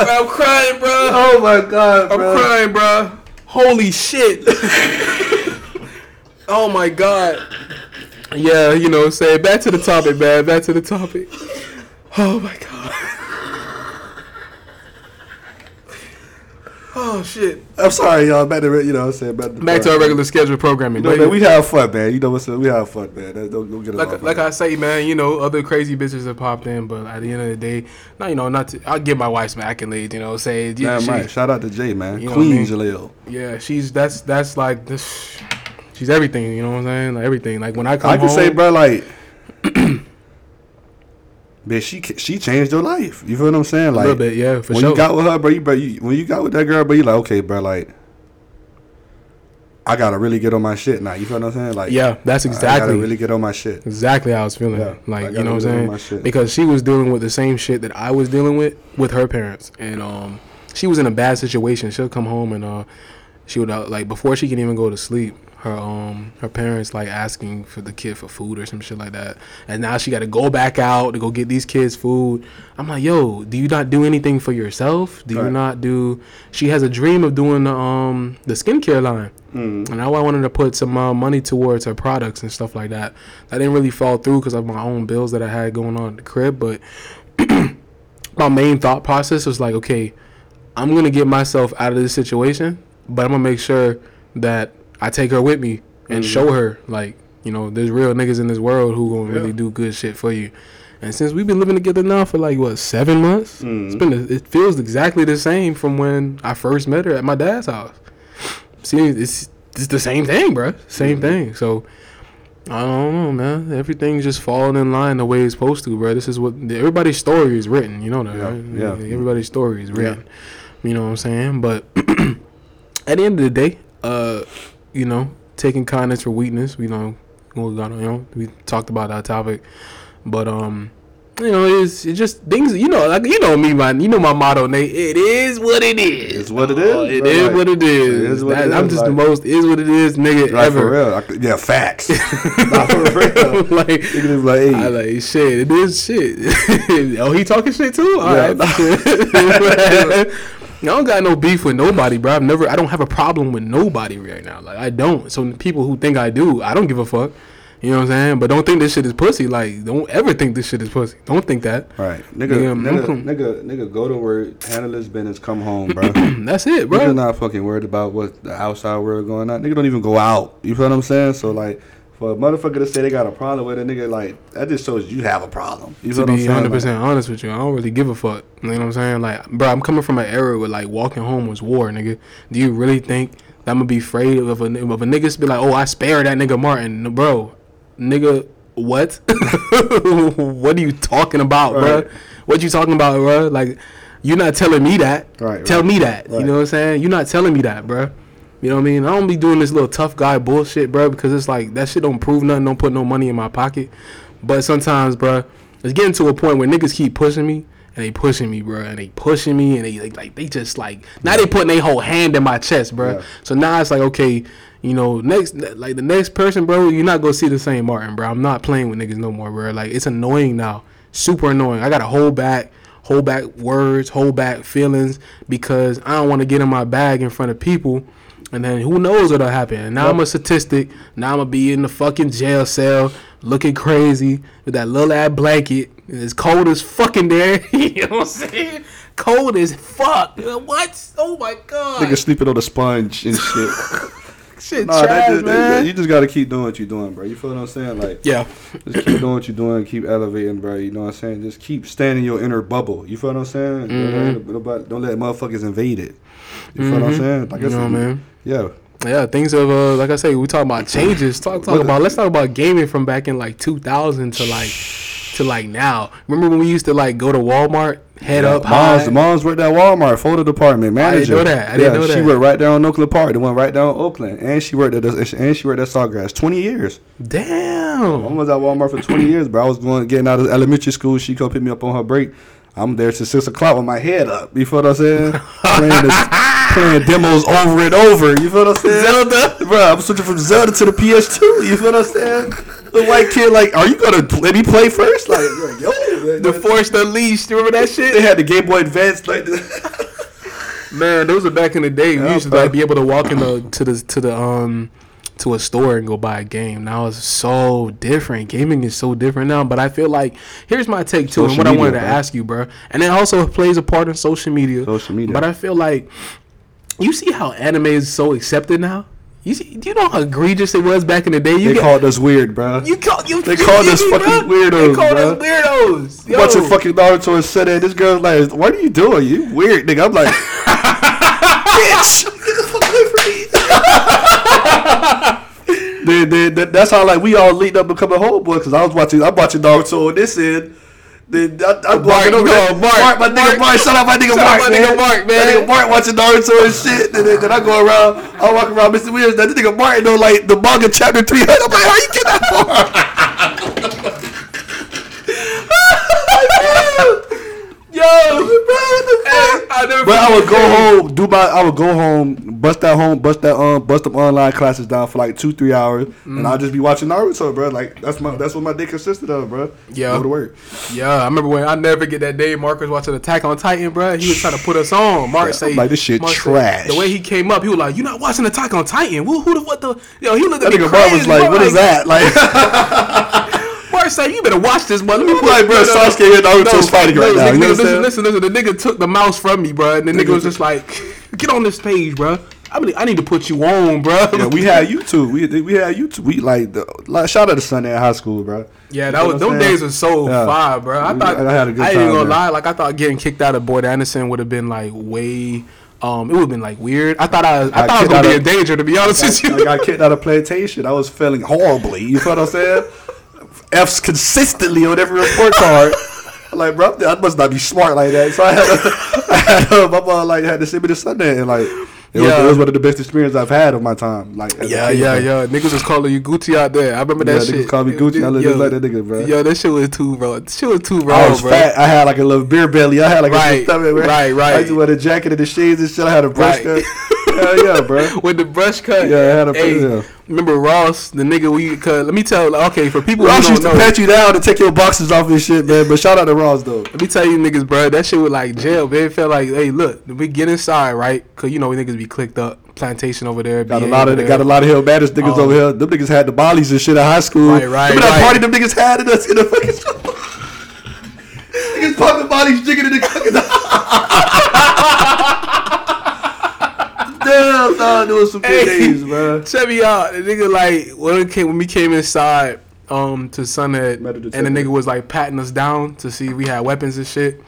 I'm crying, bro. oh my god, I'm bro. crying, bro. Holy shit. oh my god. Yeah, you know, say back to the topic, man. Back to the topic. Oh my god. Oh shit. I'm sorry, y'all. Back to you know, what I'm saying back to, Back to our regular scheduled programming. You know, man, we have fun, man. You know what's up? We have fun, man. Don't, don't get us like, off. like man. I say, man, you know, other crazy bitches have popped in, but at the end of the day, not you know, not to, I'll give my wife some accolades, you know, say yeah, Damn she- right. Shout out to Jay, man. You know what I Queen mean? Jaleel. yeah, she's that's that's like this. She's everything, you know what I'm saying? Like everything. Like when I come I can home, say, bro, like, bitch, she she changed your life. You feel what I'm saying? Like a little bit, yeah, for when sure. you got with her, bro, you, bro, you, when you got with that girl, bro, you like, okay, bro, like, I gotta really get on my shit now. You feel what I'm saying? Like, yeah, that's exactly. I gotta really get on my shit. exactly how I was feeling. Yeah, like you know what I'm saying? Because she was dealing with the same shit that I was dealing with with her parents, and um, she was in a bad situation. She'll come home and uh, she would uh, like before she can even go to sleep. Her um her parents like asking for the kid for food or some shit like that, and now she got to go back out to go get these kids food. I'm like, yo, do you not do anything for yourself? Do you not do? She has a dream of doing the um the skincare line. Mm. And now I wanted to put some uh, money towards her products and stuff like that. That didn't really fall through because of my own bills that I had going on at the crib. But my main thought process was like, okay, I'm gonna get myself out of this situation, but I'm gonna make sure that I take her with me and Mhm. show her like, you know, there's real niggas in this world who gonna Yeah. really do good shit for you. And since we've been living together now for like what seven months, it's Mhm. been it feels exactly the same from when I first met her at my dad's house. See, it's it's the same thing, bro. Same Mhm. thing. So I don't know, man. Everything's just falling in line the way it's supposed to, bro. This is what everybody's story is written. You know that, Yeah, right? yeah. Everybody's story is written. You know what I'm saying? But at the end of the day, uh, you know, taking kindness for weakness. We know, we got, you know, we talked about that topic, but um, you know, it's, it's just things. You know, like you know me, man. You know my motto, Nate. It is what it is. It's what it is, It is Like, what it is. it is what That- it I'm is, just the most is what it is, nigga, Like, ever. for real. I yeah, facts. Not for real. like, Nigga like, hey, I like shit. It is shit. oh, he talking shit too. All Yeah. right. I don't got no beef with nobody, bro. I've never. I don't have a problem with nobody right now. Like I don't. So people who think I do, I don't give a fuck. You know what I'm saying? But don't think this shit is pussy. Like don't ever think this shit is pussy. Don't think that. right, nigga, nigga, mhm. nigga, nigga, go to work, handle his business, come home, bro. That's it, bro. Nigga not fucking worried about what the outside world going on. Nigga don't even go out. You feel what I'm saying? So like, for a motherfucker to say they got a problem with a nigga, like that just shows you have a problem. You To I'm be saying? 100 Like, percent honest with you, I don't really give a fuck. You know what I'm saying? Like, bro, I'm coming from an era where like walking home was war, nigga. Do you really think that I'm gonna be afraid of a of a nigga be like, oh, I spared that nigga Martin, bro, nigga, what? what are you talking about, bro? What you talking about, bro? Like, you're not telling me that. Right, Tell right. me that. You know what I'm saying? You're not telling me that, bro. You know what I mean? I don't be doing this little tough guy bullshit, bro, because it's like that shit don't prove nothing, don't put no money in my pocket. But sometimes, bro, it's getting to a point where niggas keep pushing me and they pushing me, bro, and they pushing me and they like, like they just like now they putting their whole hand in my chest, bro. Yeah. So now it's like okay, you know, next like the next person, bro, you're not gonna see the same Martin, bro. I'm not playing with niggas no more, bro. Like it's annoying now, super annoying. I gotta hold back, hold back words, hold back feelings because I don't want to get in my bag in front of people. And then who knows what'll happen? And now I'm a statistic. Now I'm gonna be in the fucking jail cell, looking crazy with that little ass blanket. And it's cold as fucking there. you know what I'm saying? Cold as fuck. What? Oh my god. Nigga sleeping on a sponge and shit. Shit, Nah, that trash, just, man. you just gotta keep doing what you're doing, bro. You feel what I'm saying? Like, yeah. just keep doing what you're doing, keep elevating, bro. You know what I'm saying? Just keep staying in your inner bubble. You feel what I'm saying? Mm-hmm. Don't, let, don't let motherfuckers invade it. You feel what I'm saying? Like I You know said, what I mean? Yeah. Yeah, things have uh, like I say, we talk about changes. Talk talk about let's talk about gaming from back in like 2000 to like to like now. Remember when we used to like go to Walmart, head up Mom's, high? mom's worked at Walmart, photo department manager. I didn't know that. I didn't yeah, know that. She worked right down on Oakland Park, the one right down Oakland, and she worked at the, and she worked at Sawgrass. Twenty years. Damn. Mom was at Walmart for 20 years, bro. I was going getting out of elementary school. She come pick me up on her break. I'm there till six o'clock with my head up. You feel what I'm saying? playing, demos over and over. You feel what I'm saying? Zelda. bro. I'm switching from Zelda to the PS2. You feel what I'm saying? The white kid, like, are you gonna let me play first? Like, like, yo, man, The Force Unleashed. You remember that shit? they had the Game Boy Advance, like, the, Man, those were back in the day. We used to like be able to walk in the to the to the um to a store and go buy a game. Now it's so different. Gaming is so different now. But I feel like here's my take too, and what I wanted to bro. ask you, bro. And it also plays a part in social media. Social media. But I feel like you see how anime is so accepted now. You see, do you know how egregious it was back in the day? You they get, called us weird, bro. you call you. they you called us me, fucking bro? weirdos, They called bro. us weirdos. Yo. Bunch of fucking Naruto and said that this girl's like, what are you doing? You weird nigga. I'm like, bitch, get the fuck away from me. then, then, that's how like we all linked up becoming homeboys because I was watching, I'm watching Naruto on this end. Then I, I'm walking over no, there. Mark, my nigga Mark. Mark, shout out my nigga Mark, my nigga Mark, That man. nigga Mark watching Naruto and shit. And then, then I go around, I walk around Mr. Williams. That nigga Mark know like the manga chapter 300. I'm like, how you get that far? Yo, Hey, I never But I would go that. home, do my, I would go home, bust that home, bust that um, bust them online classes down for like two, three hours, and I'll just be watching Naruto, bro. Like that's my, that's what my day consisted of, bro. Yeah. go to work. Yeah, I remember when I never get that day. Mark was watching Attack on Titan, bro. He was trying to put us on. Mark Yeah, say, I'm like, this shit Mark said- trash. the way he came up, he was like, "You're not watching Attack on Titan? Who, who the what the? Yo, he looked at That me nigga Mark crazy. was like, Mark "What is that?" Like, Mark say, "You better watch this, bro." Let me put like, bro, Sasuke and Naruto's fighting right now. You know listen, listen, listen. The nigga took the mouse from me, bro, and the nigga was just like, "Get on this page, bro. I mean, I need to put you on, bro." yeah, we had YouTube. We we had YouTube. We like, the, like shout out to Sunday in high school, bro. Yeah, You that know was what them I'm saying? days were so Yeah. fire, bro. I We- thought I had a good I ain't time gonna there. lie. Like I thought getting kicked out of Boyd Anderson would have been like way. Um, it would have been like weird. I thought I, I Got thought I was gonna be of- in danger. To be honest with you, I got kicked out of plantation. I was feeling horribly. You know what I'm saying? F's consistently on every report card. Like, bro, I must not be smart like that. So I had, to, I had to, my mom like had to send me to Sunday, and like, it, was, Yeah. it was one of the best experiences I've had of my time. Like, yeah, kid, yeah, bro. yeah. Niggas was calling you Gucci out there. I remember that Yeah, shit. niggas called me Gucci. I look Yo, just like that nigga, bro. Yo, that shit was too, bro. That Shit was too raw, I was bro. fat. I had like a little beer belly. I had like Right, a stomach. bro. right, right. I just wore the jacket and the shades and shit. I had a brush Right. cut. Hell yeah, bro. With the brush cut. Yeah, I had a- Hey, yeah. Remember Ross, the nigga we cut. let me tell okay, for people Ross who used to know. pat you down to take your boxes off and shit, man. But shout out to Ross though. Let me tell you niggas, bro, that shit was like jail, man. It felt like, hey, look, we get inside, right? Cause you know we niggas be clicked up, plantation over there. Got a lot of got a lot of hill baddest niggas Oh. over um, here. Them niggas had the bollies and shit in high school. Right, right, Remember that right. party them niggas had in us in the fucking school. Niggas popping bodies, jigging in the fucking. Damn, was some good Hey. days, bro. Check me out. The nigga like when it came when we came inside um to Sunhead and the nigga was like patting us down to see if we had weapons and shit.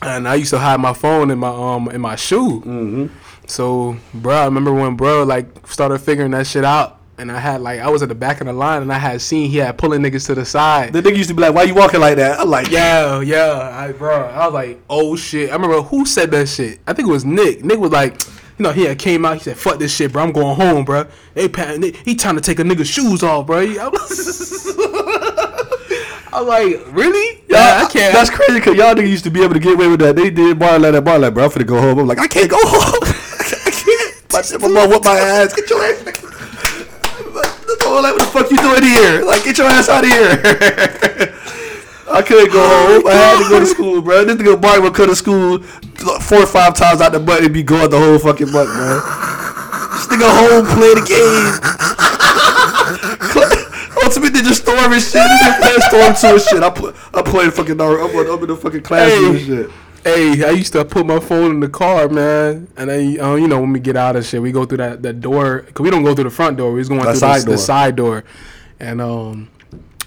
And I used to hide my phone in my um in my shoe. Mm-hmm. So, bro, I remember when bro like started figuring that shit out, and I had like I was at the back of the line, and I had seen he had pulling niggas to the side. The nigga used to be like, "Why you walking like that?" I'm like, Yeah, yeah, I, bro. I was like, oh shit. I remember who said that shit. I think it was Nick. Nick was like, you know, he had came out. He said, "Fuck this shit, bro. I'm going home, bro." They Nick, he trying to take a nigga's shoes off, bro. I'm like, really? Yeah, I can't. That's crazy because y'all niggas used to be able to get away with that. They did bar like that, bar like, bro. I'm finna go home. I'm like, I can't go home. I can't. My, my mom whipped my ass. Get your ass. Like, what the fuck you doing here? Like, get your ass out of here. I couldn't go home. I had to go to school, bro. This nigga Mark would come to school four or five times out the butt and be going the whole fucking month, man. This nigga home play the game. Ultimate Ninja Storm and shit. This nigga playing Storm 2 and shit. I, play, I playing fucking Naruto. I'm, on- I'm in the fucking classroom and Hey. shit. Hey, I used to put my phone in the car, man, and then um, you know when we get out of shit, we go through that, that door because we don't go through the front door. We was going through side the, door. the side door, and um,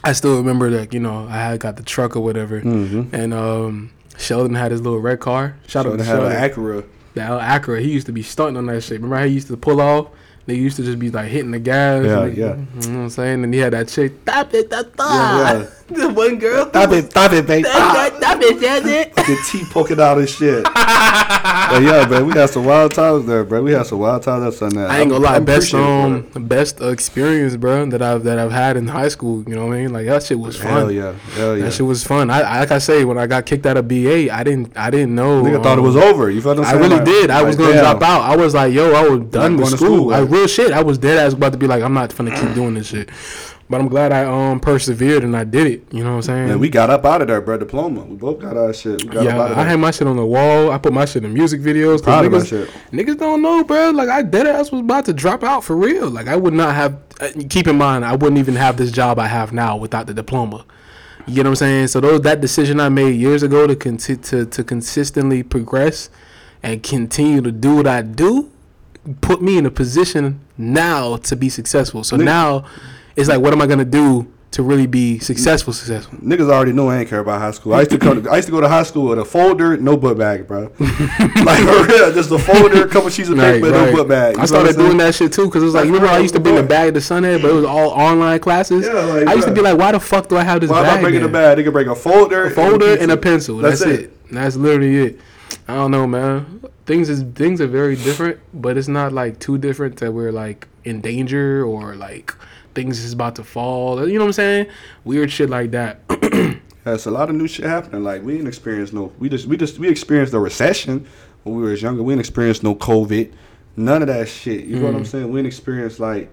I still remember that you know I had got the truck or whatever, and um, Sheldon had his little red car. Shout So out to had Sheldon. an Acura. that Acura. He used to be stunting on that shit. Remember how he used to pull off? They used to just be like hitting the gas. Yeah, like, yeah. You know what I'm saying? And he had that chick. Stop it, stop Yeah, it. The one girl. Stop it, stop it, baby. Stop it, stop it, that's it. Fucking teeth poking out and shit. but yeah, man, we had some wild times there, bro. We had some wild times at Sunday. I ain't gonna lie, I'm best appreciative, um, best experience, bro, that I've that I've had in high school. You know what I mean? Like that shit was fun. Hell yeah, hell yeah. That shit was fun. I, I like I say when I got kicked out of BA, I didn't I didn't know. Nigga thought it um, was over. You felt what I'm saying? really Like- did. I was gonna damn. drop out. I was like, yo, I was done with going to school. school, I like- real shit. I was dead ass about to be like, I'm not gonna keep doing this shit. But I'm glad I um persevered and I did it. You know what I'm saying? Man, we got up out of there, bro. Diploma. We both got our shit. We got yeah, up out of I had my shit on the wall. I put my shit in music videos. Proud niggas, shit. niggas don't know, bro. Like I dead ass was about to drop out for real. Like I would not have. uh, Keep in mind, I wouldn't even have this job I have now without the diploma. You get what I'm saying? So those that decision I made years ago to conti- to to consistently progress and continue to do what I do put me in a position now to be successful. So Nigga- now it's like, what am I gonna do to really be successful? Successful. Niggas already know I ain't care about high school. I used to come. I used to go to high school with a folder, no notebook bag, bro. like for real, just a folder, a couple sheets of Right, paper, right. notebook bag. You I started doing that shit too because it was like, you remember I used to bring the boy. bag to Sunday, but it was all online classes. Yeah, like, I used to be like, why the fuck do I have this Why am I bag? bringing a bag? They can bring a folder, A folder and a pencil. pencil. That's, That's it. it. That's literally it. I don't know, man. Things is things are very different, but it's not like too different that we're like in danger or like things is about to fall. You know what I'm saying? Weird shit like that. That's a lot of new shit happening. Like we didn't experience no. We just we just we experienced a recession when we were younger. We didn't experience no COVID. None of that shit. You know what I'm saying? We didn't experience like.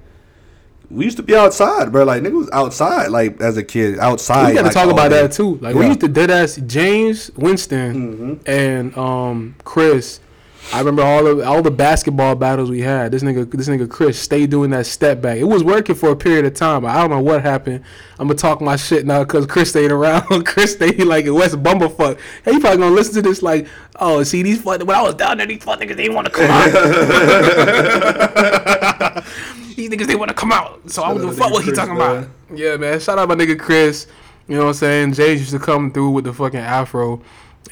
We used to be outside, bro. Like nigga was outside, like as a kid, outside. we got to like, talk about day. that too. Like we used to dead ass James Winston and um Chris. I remember all of all the basketball battles we had. This nigga, this nigga Chris stayed doing that step back. It was working for a period of time, but I don't know what happened. I'm gonna talk my shit now because Chris stayed around. Chris stayed like a West Bumblefuck. Hey, you probably gonna listen to this like, oh, see these fuck. When I was down there, these fuck niggas they didn't want to come out. these niggas they want to come out. So I Shout don't give a fuck what he talking man. about. Yeah, man. Shout out my nigga Chris. You know what I'm saying? Jay used to come through with the fucking afro.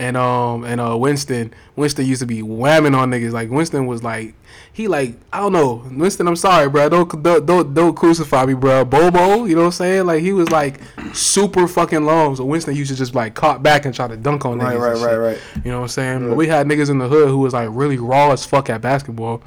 And um and uh Winston. Winston used to be whamming on niggas. Like Winston was like he like I don't know. Winston I'm sorry bro don't don't don't, don't crucify me bro Bobo you know what I'm saying? Like he was like super fucking long. So Winston used to just like caught back and try to dunk on Right, niggas right, and right, right. you know what I'm saying? But we had niggas in the hood who was like really raw as fuck at basketball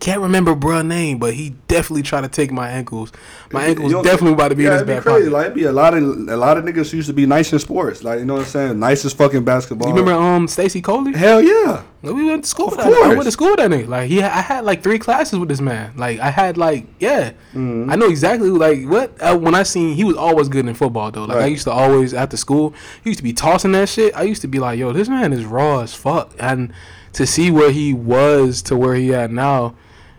can't remember bruh name but he definitely tried to take my ankles my ankles know, definitely about to be yeah, in his it'd be back crazy. pocket. Like it'd be a lot of a lot of niggas used to be nice in sports. Like you know what I'm saying? Nicest fucking basketball. you remember um Stacy Coley Hell yeah. Like, we went to school Of with that. I went to school with that nigga. Like he, I had like three classes with this man. Like I had like, yeah, Mm-hmm. I know exactly like what. Uh, when I seen, he was always good in football though. Like I used to always after school, he used to be tossing that shit. I used to be like, yo, this man is raw as fuck. And to see where he was to where he at now,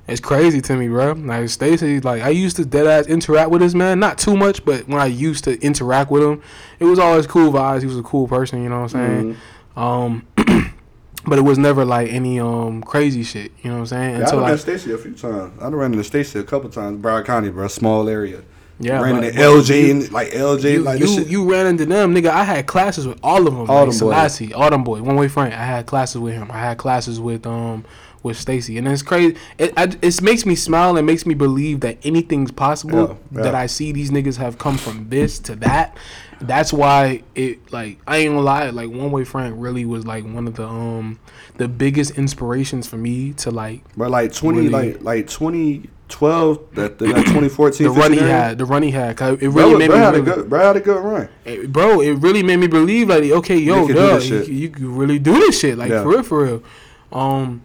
it's crazy to me, bro. Like Stacy, like I used to dead ass interact with this man, not too much, but when I used to interact with him, it was always cool vibes. He was a cool person, you know what I'm saying? Um. But it was never like any um crazy shit, you know what I'm saying? Yeah, I Until done like Stacy a few times. I done ran into Stacy a couple times. Broward County, bro, small area. yeah, ran into LJ you- and like LJ, You, like you, you ran into them, nigga. I had classes with all of them. All like. Selassie, them boys. One way Frank. I had classes with him. I had classes with um with Stacy, and it's crazy. It I, it makes me smile and makes me believe that anything's possible. Yeah, yeah. That I see these niggas have come from this to that. That's why it like I ain't gonna lie. Like One Way Frank really was like one of the um the biggest inspirations for me to like But like twenty, Really? like like twenty twelve, that that 2014, the run he had. The run he had. 'cause it Bro, really made bro me had a good, bro had a good run. Eh, bro, it really made me believe like, okay, yo, You duh, you, you can really do this shit, like Yeah. for real, for real. Um,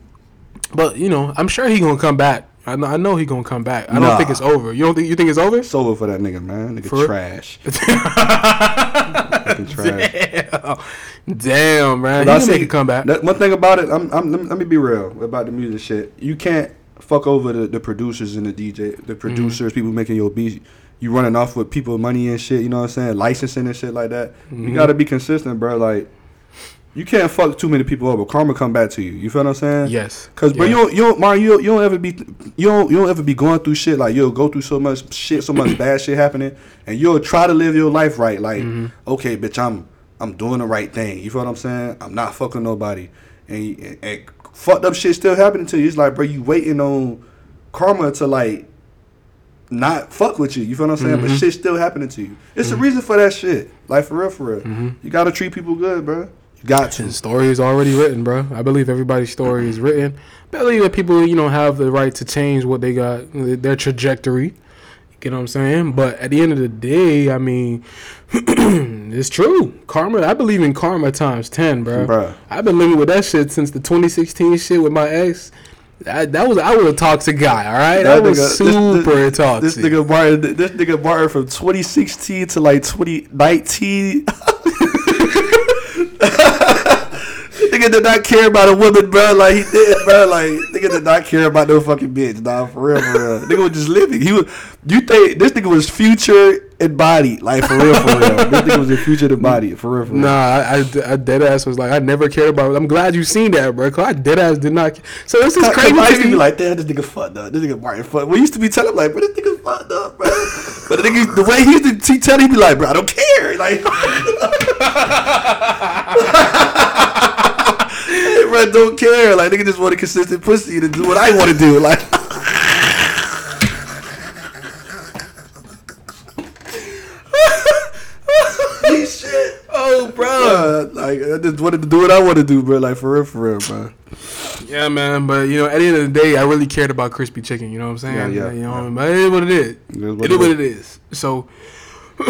but you know, I'm sure he gonna come back. I know, I know he gonna come back. I don't Nah. think it's over. You don't think you think it's over? It's over for that nigga, man. Nigga For real? trash. Fucking trash. Damn, damn, man. But He I can make see- a comeback. that- one thing about it, I'm, I'm, let me- let me be real about the music shit. You can't fuck over the, the producers and the DJ, the producers, people making your beats. You running off with people money and shit. You know what I'm saying? Licensing and shit like that. You Mhm. gotta be consistent, bro. Like, you can't fuck too many people over. Karma come back to you. You feel what I'm saying? Yes. Cause bro, Yeah. you don't, you don't, Mario, you don't, you don't ever be, you don't, you don't ever be going through shit like you'll go through so much shit, so much bad shit happening, and you'll try to live your life right. Like, Mm-hmm. okay, bitch, I'm, I'm doing the right thing. You feel what I'm saying? I'm not fucking nobody, and, and, and fucked up shit still happening to you. It's like, bro, you waiting on karma to like not fuck with you. You feel what I'm saying? But Mhm. shit still happening to you. It's Mm-hmm. a reason for that shit. Like for real, for real. Mhm. You gotta treat people good, bro. Got to. The story is already written, bro. I believe everybody's story is written. I believe that people, you know, have the right to change what they got, their trajectory. You know what I'm saying? But at the end of the day, I mean, it's true. Karma. I believe in karma times ten, bro. Bruh. I've been living with that shit since the 2016 shit with my ex. That, that was I was a toxic guy. All right, that, was nigga- super this, toxic. This nigga Martin, this nigga Martin from 2016 to like 2019. nigga did not care about a woman, bro. Like he did, bro. Like nigga did not care about no fucking bitch, nah, for real, for real. nigga was just living. He was. You think this nigga was future and body, like for real, for real. this nigga was in future and body, for real, for real. Nah, I, I, I dead ass was like, I never cared about. it. I'm glad you seen that, bro. Cause I dead ass did not. Care. So this is crazy. I used to be like, damn, this nigga fucked up. This nigga Martin fucked. We used to be telling him like, bro, this nigga fucked up, bro. But the nigga, the way he used to tell, he be like, bro, I don't care. Like, bro, don't care. Like, nigga just want a consistent pussy to do what I want to do. Like, shit. oh, bro. Like, I just wanted to do what I want to do, bro. Like, for real, for real, bro. Yeah, man. But you know, at the end of the day, I really cared about crispy chicken. You know what I'm saying? Yeah, yeah, You know, yeah. I mean? But it is what it is. It is what it it is what is. it is. So,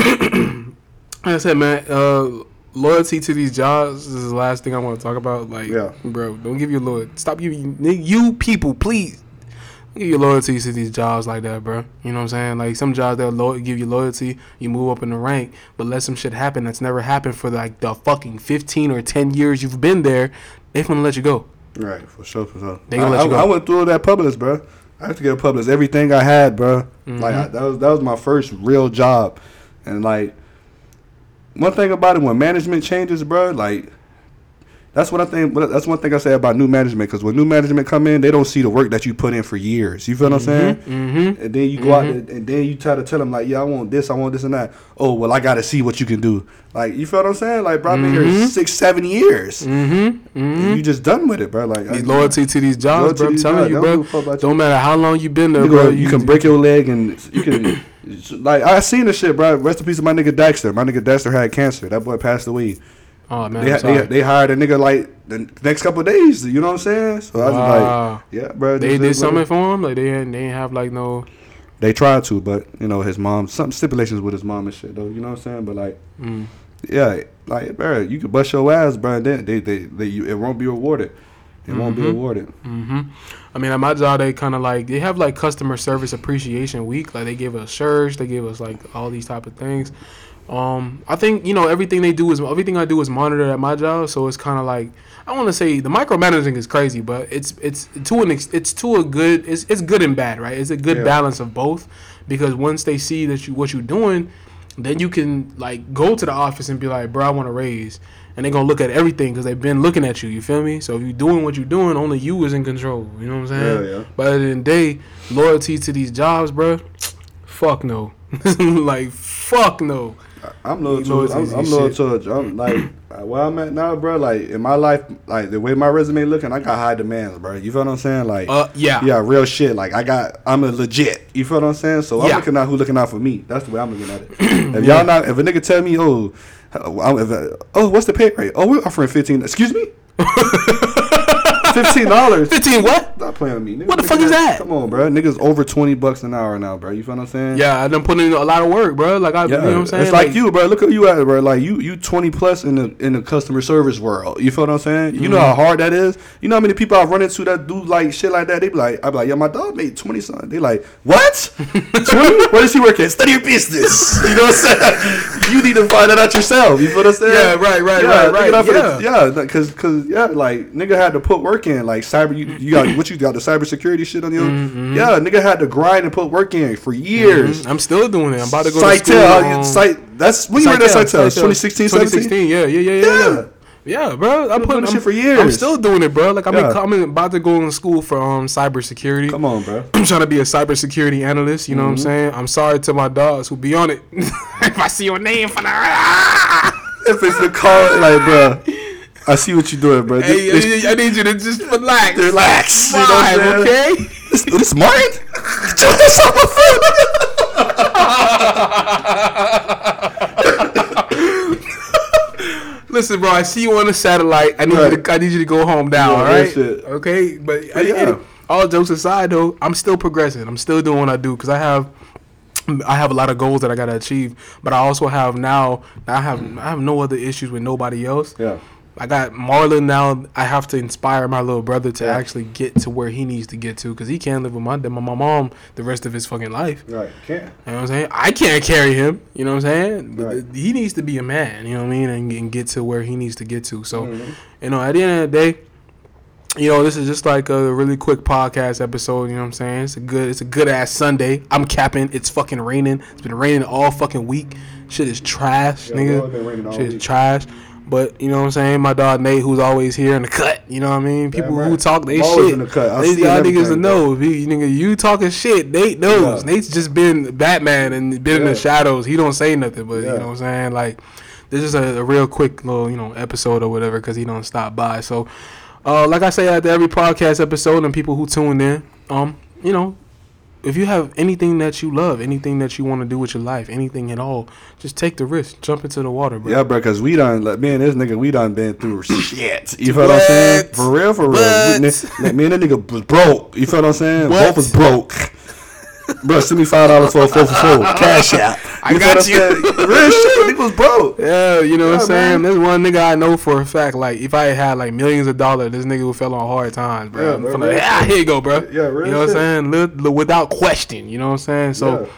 like I said, man, uh, loyalty to these jobs is the last thing I want to talk about. Like, Yeah. bro, don't give your loyalty. Stop giving you people, please. Don't Give your loyalty to these jobs like that, bro. You know what I'm saying? Like some jobs that lo- give you loyalty, you move up in the rank, but let some shit happen that's never happened for like the fucking 15 or 10 years you've been there. They gonna let you go. Right, for sure, for sure. They gonna I, let you go. I went through that Publix, bro. I had to get a Publix. Everything I had, bro. Mm-hmm. Like I, that was that was my first real job, and like one thing about it, when management changes, bro, like that's what I think. That's one thing I say about new management. Because when new management come in, they don't see the work that you put in for years. You feel what I'm saying? Mm-hmm. And then you go out there, and then you try to tell them like, yeah, I want this, I want this and that. Oh, well, I got to see what you can do. Like, you feel what I'm saying? Like, bro, I've been here Mhm. six, seven years. Mm-hmm. Mm-hmm. you just done with it, bro. Like, I- loyalty to these jobs, bro. I'm telling you, bro. don't give a fuck about you. Don't matter how long you been there, You, bro. go, you can break your leg and you can like I seen this shit, bro. Rest in peace of my nigga Dexter. My nigga Dexter had cancer. That boy passed away. Oh man, they, they sorry. they hired a nigga like the next couple of days. You know what I'm saying? So I was Wow. like, yeah, bro. They did something for him. Like they ain't, they ain't have like no. They tried to, but you know his mom. Some stipulations with his mom and shit though. You know what I'm saying? But like, Mm. yeah, like bro, you can bust your ass, bro. And then they they, they you, it won't be rewarded. It won't be Mhm. rewarded. hmm I mean, at my job, they kind of like they have like customer service appreciation week. Like they give us shirts, they give us like all these type of things. Um, I think you know everything they do is everything I do is monitored at my job, so it's kind of like I want to say the micromanaging is crazy, but it's it's to an ex- it's to a good it's it's good and bad, right? It's a good Yeah. balance of both because once they see that you what you're doing, then you can like go to the office and be like, bro, I want to raise. And they're gonna look at everything because they've been looking at you. You feel me? So if you're doing what you're doing, only you is in control. You know what I'm saying? Yeah, yeah. But at the end of the day, loyalty to these jobs, bro. Fuck no. like fuck no. I'm loyal to. I'm, I'm shit. loyal to. a- I'm like where I'm at now, bro. Like in my life, like the way my resume looking, I got high demands, bro. You feel what I'm saying? Like, Uh, yeah. yeah, real shit. Like I got, I'm a legit. You feel what I'm saying? So I'm looking out who looking out for me. That's the way I'm looking at it. if y'all not, if a nigga tell me, oh, Uh, uh, oh, what's the pay rate? Oh, we're offering 15. Excuse me. fifteen dollars. Fifteen what? Stop playing with me. Nigga, What the fuck is that? Come on, bro. Niggas over twenty bucks an hour now, bro. You feel what I'm saying? Yeah, I done put in a lot of work, bro. Like I, Yeah, you know what I'm saying. it's like, you, bro. Look at you at, bro. Like you, you twenty plus in the in the customer service world. You feel what I'm saying? You know how Mm-hmm. hard that is. You know how many people I've run into that do like shit like that. They be like, I be like, yeah, my dog made twenty something. They like, what? Twenty? Where does he work at? Study your business. You know what I'm saying? You need to find that out yourself. You feel what I'm saying? Yeah, right, right, yeah, right, right, yeah. that- yeah, because because yeah, like nigga had to put work in. Like cyber, you, you got what you got the cybersecurity shit on you. Mm-hmm. Yeah, nigga had to grind and put work in for years. I'm still doing it. I'm about to go to school. Sitel, um, site. That's when you were at Sitel. 2016, 2016. Yeah, yeah, yeah, yeah, yeah. Yeah. Bro. I'm putting this shit for years. I'm still doing it, bro. Like I'm, Yeah. I'm about to go in school for um cybersecurity. Come on, bro. I'm trying to be a cybersecurity analyst. You know Mm-hmm. what I'm saying? I'm sorry to my dogs who be on it. if I see your name for the If it's the call, like, bro, I see what you're doing, bro. hey, This, this, I need you to just relax. relax. You know what I'm Vibe, saying? okay? this, this Martin? Check this my phone. Listen, bro. I see you on the satellite. I need you to. I need you to go home now. Yeah, all shit. Okay. But, I, yeah. all jokes aside, though, I'm still progressing. I'm still doing what I do because I have. I have a lot of goals that I gotta achieve, but I also have now. I have I have no other issues with nobody else. Yeah. I got Marlon now. I have to inspire my little brother to Yeah. actually get to where he needs to get to because he can't live with my my mom the rest of his fucking life. Right. Can't. You know what I'm saying? I can't carry him. You know what I'm saying? Right. He needs to be a man. You know what I mean? And, and get to where he needs to get to. So, Mm-hmm. you know, at the end of the day, you know, this is just like a really quick podcast episode. You know what I'm saying? It's a good, it's a good ass Sunday. I'm capping. It's fucking raining. It's been raining all fucking week. Shit is trash, Yeah, nigga. bro, it's been raining all Shit is week. trash. But you know what I'm saying? My dog Nate, who's always here in the cut. You know what I mean? People right. who talk they I'm always shit. in the cut. They, y'all niggas to know. If you, nigga, you talking shit, Nate knows. Yeah. Nate's just been Batman and been in the shadows. He don't say nothing, but you know what I'm saying? Like, this is a, a real quick little, you know, episode or whatever because he don't stop by. So, uh, like I say after every podcast episode and people who tune in, um, you know, if you have anything that you love, anything that you want to do with your life, anything at all, just take the risk. Jump into the water, bro. Yeah, bro, because we done, like, me and this nigga, we done been through shit. You feel what I'm saying? For real, for real. What? We, like, me and that nigga was broke. You feel what I'm saying? What? Both was broke. Bro, send me $5 for a 4 for 4. Cash out. I feel got you. Real shit. Nigga was broke. Yeah, you know what I'm saying? man. There's one nigga I know for a fact, like, if I had like millions of dollars, this nigga would fell on hard times, bro. Yeah, I'm bro, real ah, here you go, bro. Yeah, real You know what. I'm saying? Without question, you know what I'm saying? So, Yeah.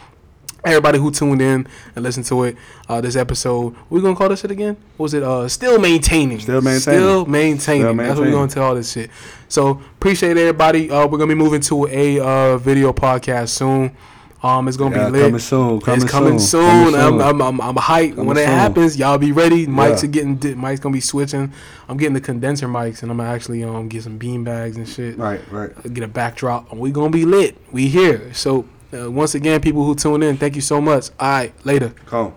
Everybody who tuned in and listened to it, uh, this episode, we're gonna call this shit again? What was it? Uh, still maintaining. Still maintaining. Still maintaining. Still That's what we maintaining. gonna tell all this shit. So appreciate everybody. Uh, we're gonna be moving to a uh, video podcast soon. Um, it's gonna Yeah, be lit. coming soon. Coming it's coming soon. soon. Coming I'm, soon. I'm, I'm, I'm hyped. Coming when it soon. happens, y'all be ready. Mics Yeah. are getting. Di- mics gonna be switching. I'm getting the condenser mics, and I'm gonna actually um get some bean bags and shit. Right, right. Get a backdrop, and we gonna be lit. We here. So uh, once again, people who tune in, thank you so much. All right, later. Come.